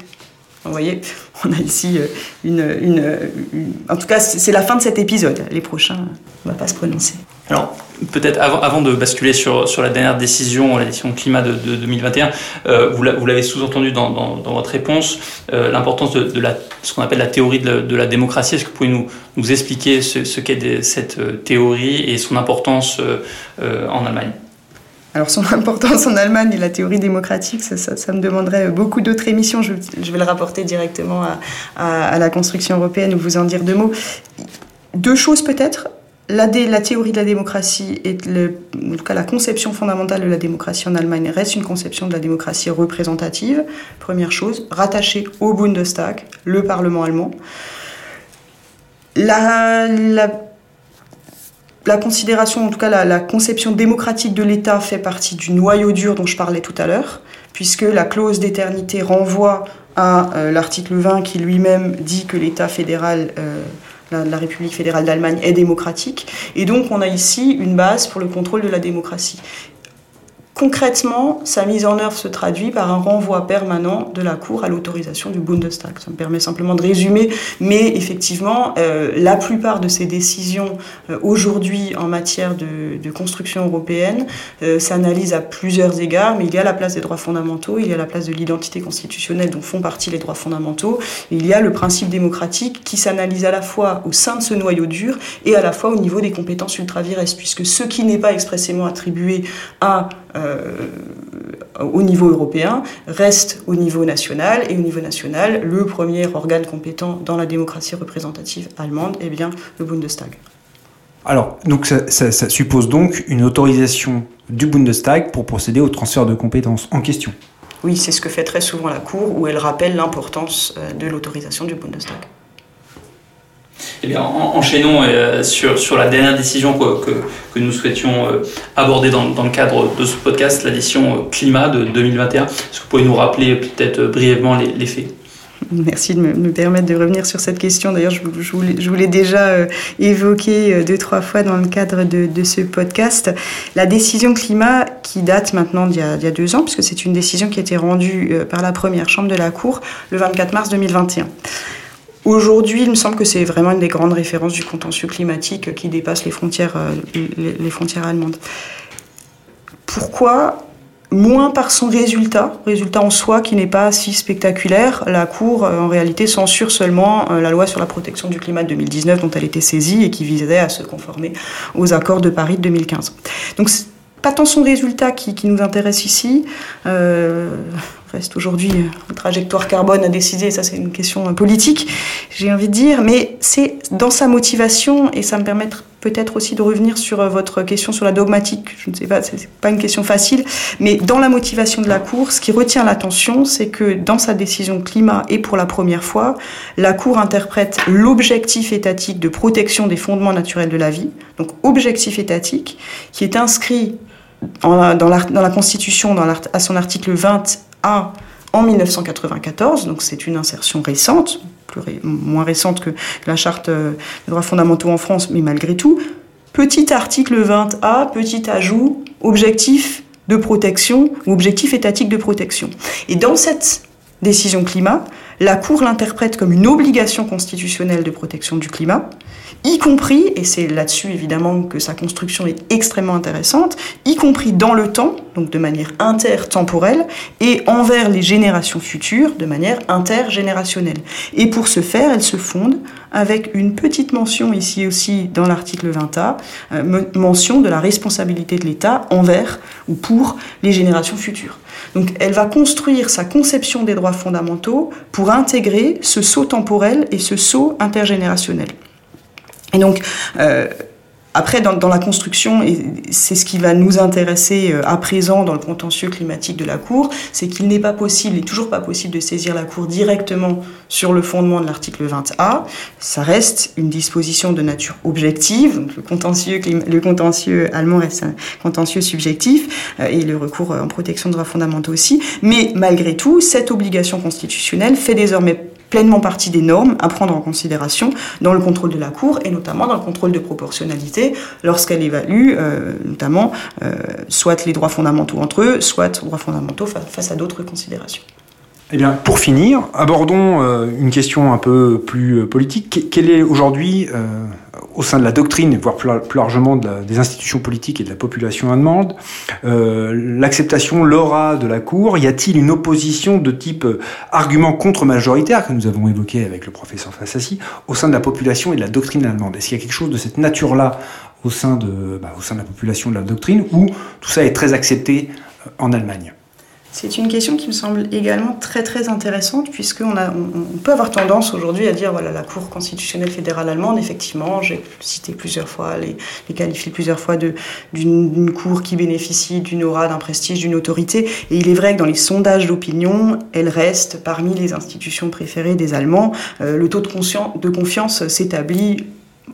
Vous voyez, on a ici une, une en tout cas, c'est la fin de cet épisode. Les prochains, on ne va pas se prononcer. Alors, peut-être avant, de basculer sur, sur la dernière décision, la décision climat de, 2021, euh, vous l'avez sous-entendu dans, dans, votre réponse, euh, l'importance de, de, la, ce qu'on appelle la théorie de la, de démocratie. Est-ce que vous pouvez nous, nous expliquer ce, qu'est cette euh, théorie et son importance euh, en Allemagne? Alors son importance en Allemagne et la théorie démocratique, ça, me demanderait beaucoup d'autres émissions. Je, je, vais le rapporter directement à, à, à la construction européenne ou vous en dire deux mots. Deux choses peut-être? La, théorie de la démocratie et en tout cas la conception fondamentale de la démocratie en Allemagne reste une conception de la démocratie représentative. Première chose, rattachée au Bundestag, le Parlement allemand. La, considération, en tout cas la, la conception démocratique de l'État fait partie du noyau dur dont je parlais tout à l'heure, puisque la clause d'éternité renvoie à euh, l'article 20 qui lui-même dit que l'État fédéral euh, la, République fédérale d'Allemagne est démocratique. Et donc on a ici une base pour le contrôle de la démocratie. Concrètement, sa mise en œuvre se traduit par un renvoi permanent de la Cour à l'autorisation du Bundestag. Ça me permet simplement de résumer, mais effectivement, euh, la plupart de ces décisions euh, aujourd'hui en matière de, construction européenne euh, s'analysent à plusieurs égards, mais il y a la place des droits fondamentaux, il y a la place de l'identité constitutionnelle dont font partie les droits fondamentaux, il y a le principe démocratique qui s'analyse à la fois au sein de ce noyau dur et à la fois au niveau des compétences ultra-vires, puisque ce qui n'est pas expressément attribué à au niveau européen reste au niveau national. Et au niveau national, le premier organe compétent dans la démocratie représentative allemande est bien le Bundestag. Alors, donc ça, suppose donc une autorisation du Bundestag pour procéder au transfert de compétences en question. Oui, c'est ce que fait très souvent la Cour, où elle rappelle l'importance euh, de l'autorisation du Bundestag. Eh enchaînons euh, sur, la dernière décision que, nous souhaitions euh, aborder dans, le cadre de ce podcast, la décision climat de 2021. Est-ce que vous pouvez nous rappeler peut-être brièvement les, faits? Merci de me, permettre de revenir sur cette question. D'ailleurs, je, je, voulais, déjà euh, évoquer euh, deux, trois fois dans le cadre de, ce podcast la décision climat qui date maintenant d'il y, a deux ans, puisque c'est une décision qui a été rendue euh, par la première chambre de la Cour le 24 mars 2021. Aujourd'hui, il me semble que c'est vraiment une des grandes références du contentieux climatique qui dépasse les frontières, les frontières allemandes. Pourquoi moins par son résultat, résultat en soi qui n'est pas si spectaculaire. La Cour, euh, en réalité, censure seulement euh, la loi sur la protection du climat de 2019 dont elle était saisie et qui visait à se conformer aux accords de Paris de 2015. Donc, pas tant son résultat qui, nous intéresse ici. Euh, reste aujourd'hui une trajectoire carbone à décider, ça c'est une question politique, j'ai envie de dire, mais c'est dans sa motivation, et ça me permet peut-être aussi de revenir sur euh, votre question sur la dogmatique, je ne sais pas, c'est pas une question facile, mais dans la motivation de la Cour, ce qui retient l'attention, c'est que dans sa décision climat, et pour la première fois, la Cour interprète l'objectif étatique de protection des fondements naturels de la vie, donc objectif étatique, qui est inscrit dans la, dans la Constitution, dans à son article 20 a en 1994, donc c'est une insertion récente, moins récente que la charte euh, des droits fondamentaux en France, mais malgré tout. Petit article 20A, petit ajout, objectif de protection ou objectif étatique de protection. Et dans cette décision climat, la Cour l'interprète comme une obligation constitutionnelle de protection du climat, y compris, et c'est là-dessus évidemment que sa construction est extrêmement intéressante, y compris dans le temps, donc de manière intertemporelle, et envers les générations futures de manière intergénérationnelle. Et pour ce faire, elle se fonde avec une petite mention ici aussi dans l'article 20A, euh, mention de la responsabilité de l'État envers ou pour les générations futures. Donc elle va construire sa conception des droits fondamentaux pour intégrer ce saut temporel et ce saut intergénérationnel. Et donc, euh, après, dans, la construction, et c'est ce qui va nous intéresser euh, à présent dans le contentieux climatique de la Cour, c'est qu'il n'est pas possible, et toujours pas possible de saisir la Cour directement sur le fondement de l'article 20A. Ça reste une disposition de nature objective. le contentieux, le contentieux allemand reste un contentieux subjectif, euh, et le recours en protection de droits fondamentaux aussi. Mais malgré tout, cette obligation constitutionnelle fait désormais pleinement partie des normes à prendre en considération dans le contrôle de la Cour et notamment dans le contrôle de proportionnalité lorsqu'elle évalue euh, notamment euh, soit les droits fondamentaux entre eux, soit droits fondamentaux face à d'autres considérations. Eh bien, pour finir, abordons euh, une question un peu plus politique. Quelle est aujourd'hui au sein de la doctrine, voire plus, largement des institutions politiques et de la population allemande, euh, l'acceptation, l'aura de la Cour Y a-t-il une opposition de type euh, argument contre-majoritaire que nous avons évoqué avec le professeur Fassassi au sein de la population et de la doctrine allemande? Est-ce qu'il y a quelque chose de cette nature-là au, sein de, bah, au sein de la population de la doctrine ou tout ça est très accepté euh, en Allemagne? C'est une question qui me semble également très très intéressante puisqu'on on, peut avoir tendance aujourd'hui à dire voilà la Cour constitutionnelle fédérale allemande effectivement j'ai cité plusieurs fois les, les qualifié plusieurs fois d'une cour qui bénéficie d'une aura d'un prestige d'une autorité. Et il est vrai que dans les sondages d'opinion elle reste parmi les institutions préférées des Allemands. Euh, le taux de confiance s'établit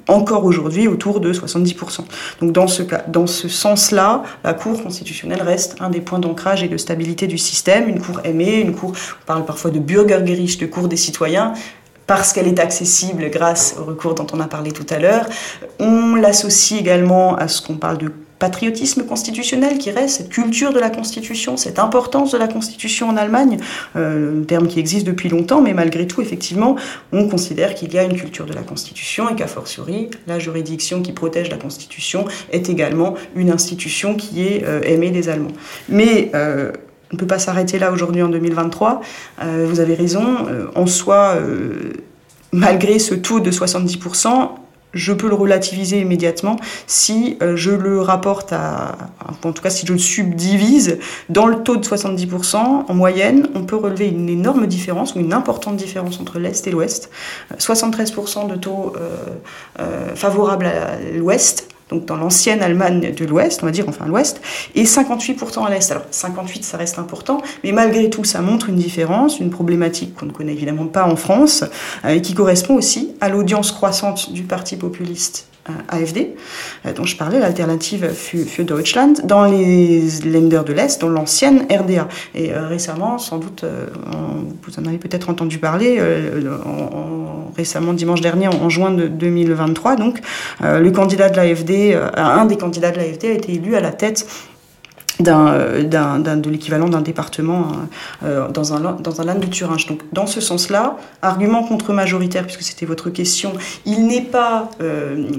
encore aujourd'hui autour de 70%. Donc dans ce, cas, dans ce sens-là, la Cour constitutionnelle reste un des points d'ancrage et de stabilité du système, une Cour aimée, une Cour, on parle parfois de Bürgergericht, de Cour des citoyens, parce qu'elle est accessible grâce au recours dont on a parlé tout à l'heure. On l'associe également à ce qu'on parle de patriotisme constitutionnel qui reste, cette culture de la Constitution, cette importance de la Constitution en Allemagne, euh, un terme qui existe depuis longtemps, mais malgré tout, effectivement, on considère qu'il y a une culture de la Constitution et qu'a fortiori, la juridiction qui protège la Constitution est également une institution qui est euh, aimée des Allemands. Mais euh, on ne peut pas s'arrêter là aujourd'hui en 2023. vous avez raison, en soi, malgré ce taux de 70%, je peux le relativiser immédiatement si euh, je le rapporte à, en tout cas si je le subdivise dans le taux de 70%, en moyenne, on peut relever une énorme différence ou une importante différence entre l'Est et l'Ouest. 73% de taux euh, favorables à l'Ouest, donc dans l'ancienne Allemagne de l'Ouest, on va dire, enfin l'Ouest, et 58% à l'Est. Alors 58, ça reste important, mais malgré tout, ça montre une différence, une problématique qu'on ne connaît évidemment pas en France, euh, et qui correspond aussi à l'audience croissante du Parti populiste AFD, euh, dont je parlais, l'alternative für, Deutschland, dans les Länder de l'Est, dans l'ancienne RDA. Et euh, récemment, sans doute, vous en avez peut-être entendu parler, récemment, dimanche dernier, en, juin de 2023, donc, le candidat de l'AFD, un des candidats de l'AFD a été élu à la tête de l'équivalent d'un département dans, un, dans un land de Thuringe. Donc, dans ce sens-là, argument contre-majoritaire, puisque c'était votre question, il n'est pas euh,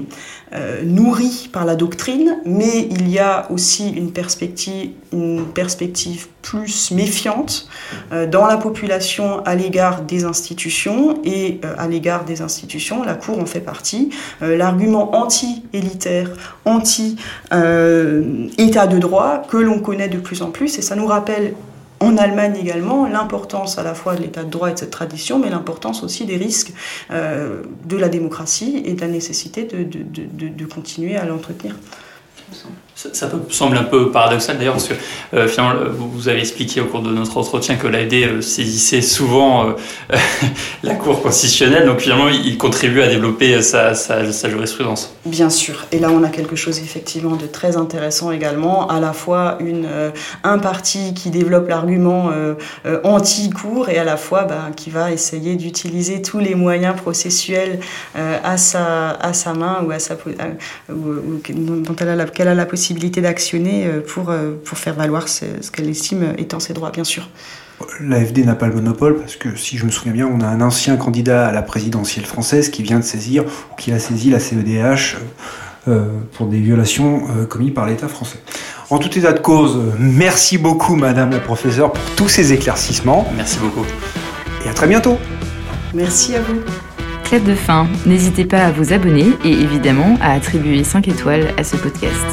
nourri par la doctrine, mais il y a aussi une perspective, plus méfiante euh, dans la population à l'égard des institutions et euh, à l'égard des institutions, la Cour en fait partie. L'argument anti-élitaire, anti-état de droit que l'on connaît de plus en plus, et ça nous rappelle en Allemagne également, l'importance à la fois de l'état de droit et de cette tradition, mais l'importance aussi des risques euh, de la démocratie et de la nécessité de, continuer à l'entretenir. Ça, peut sembler un peu paradoxal d'ailleurs parce que euh, finalement vous avez expliqué au cours de notre entretien que l'AD euh, saisissait souvent euh, la Cour constitutionnelle, donc finalement il contribue à développer sa, sa, jurisprudence. Bien sûr, et là on a quelque chose effectivement de très intéressant également, à la fois une, un parti qui développe l'argument anti-cour et à la fois ben, qui va essayer d'utiliser tous les moyens processuels à, sa, à sa main ou, à sa, dont elle a la, qu'elle a la possibilité d'actionner euh, pour, euh, pour faire valoir ce, qu'elle estime étant ses droits, bien sûr. L'AFD n'a pas le monopole parce que si je me souviens bien, on a un ancien candidat à la présidentielle française qui vient de saisir ou qui a saisi la CEDH euh, pour des violations commises par l'État français. En tout état de cause, merci beaucoup Madame la professeure pour tous ces éclaircissements. Merci beaucoup. Et à très bientôt. Merci à vous. Clap de fin, n'hésitez pas à vous abonner et évidemment à attribuer 5 étoiles à ce podcast.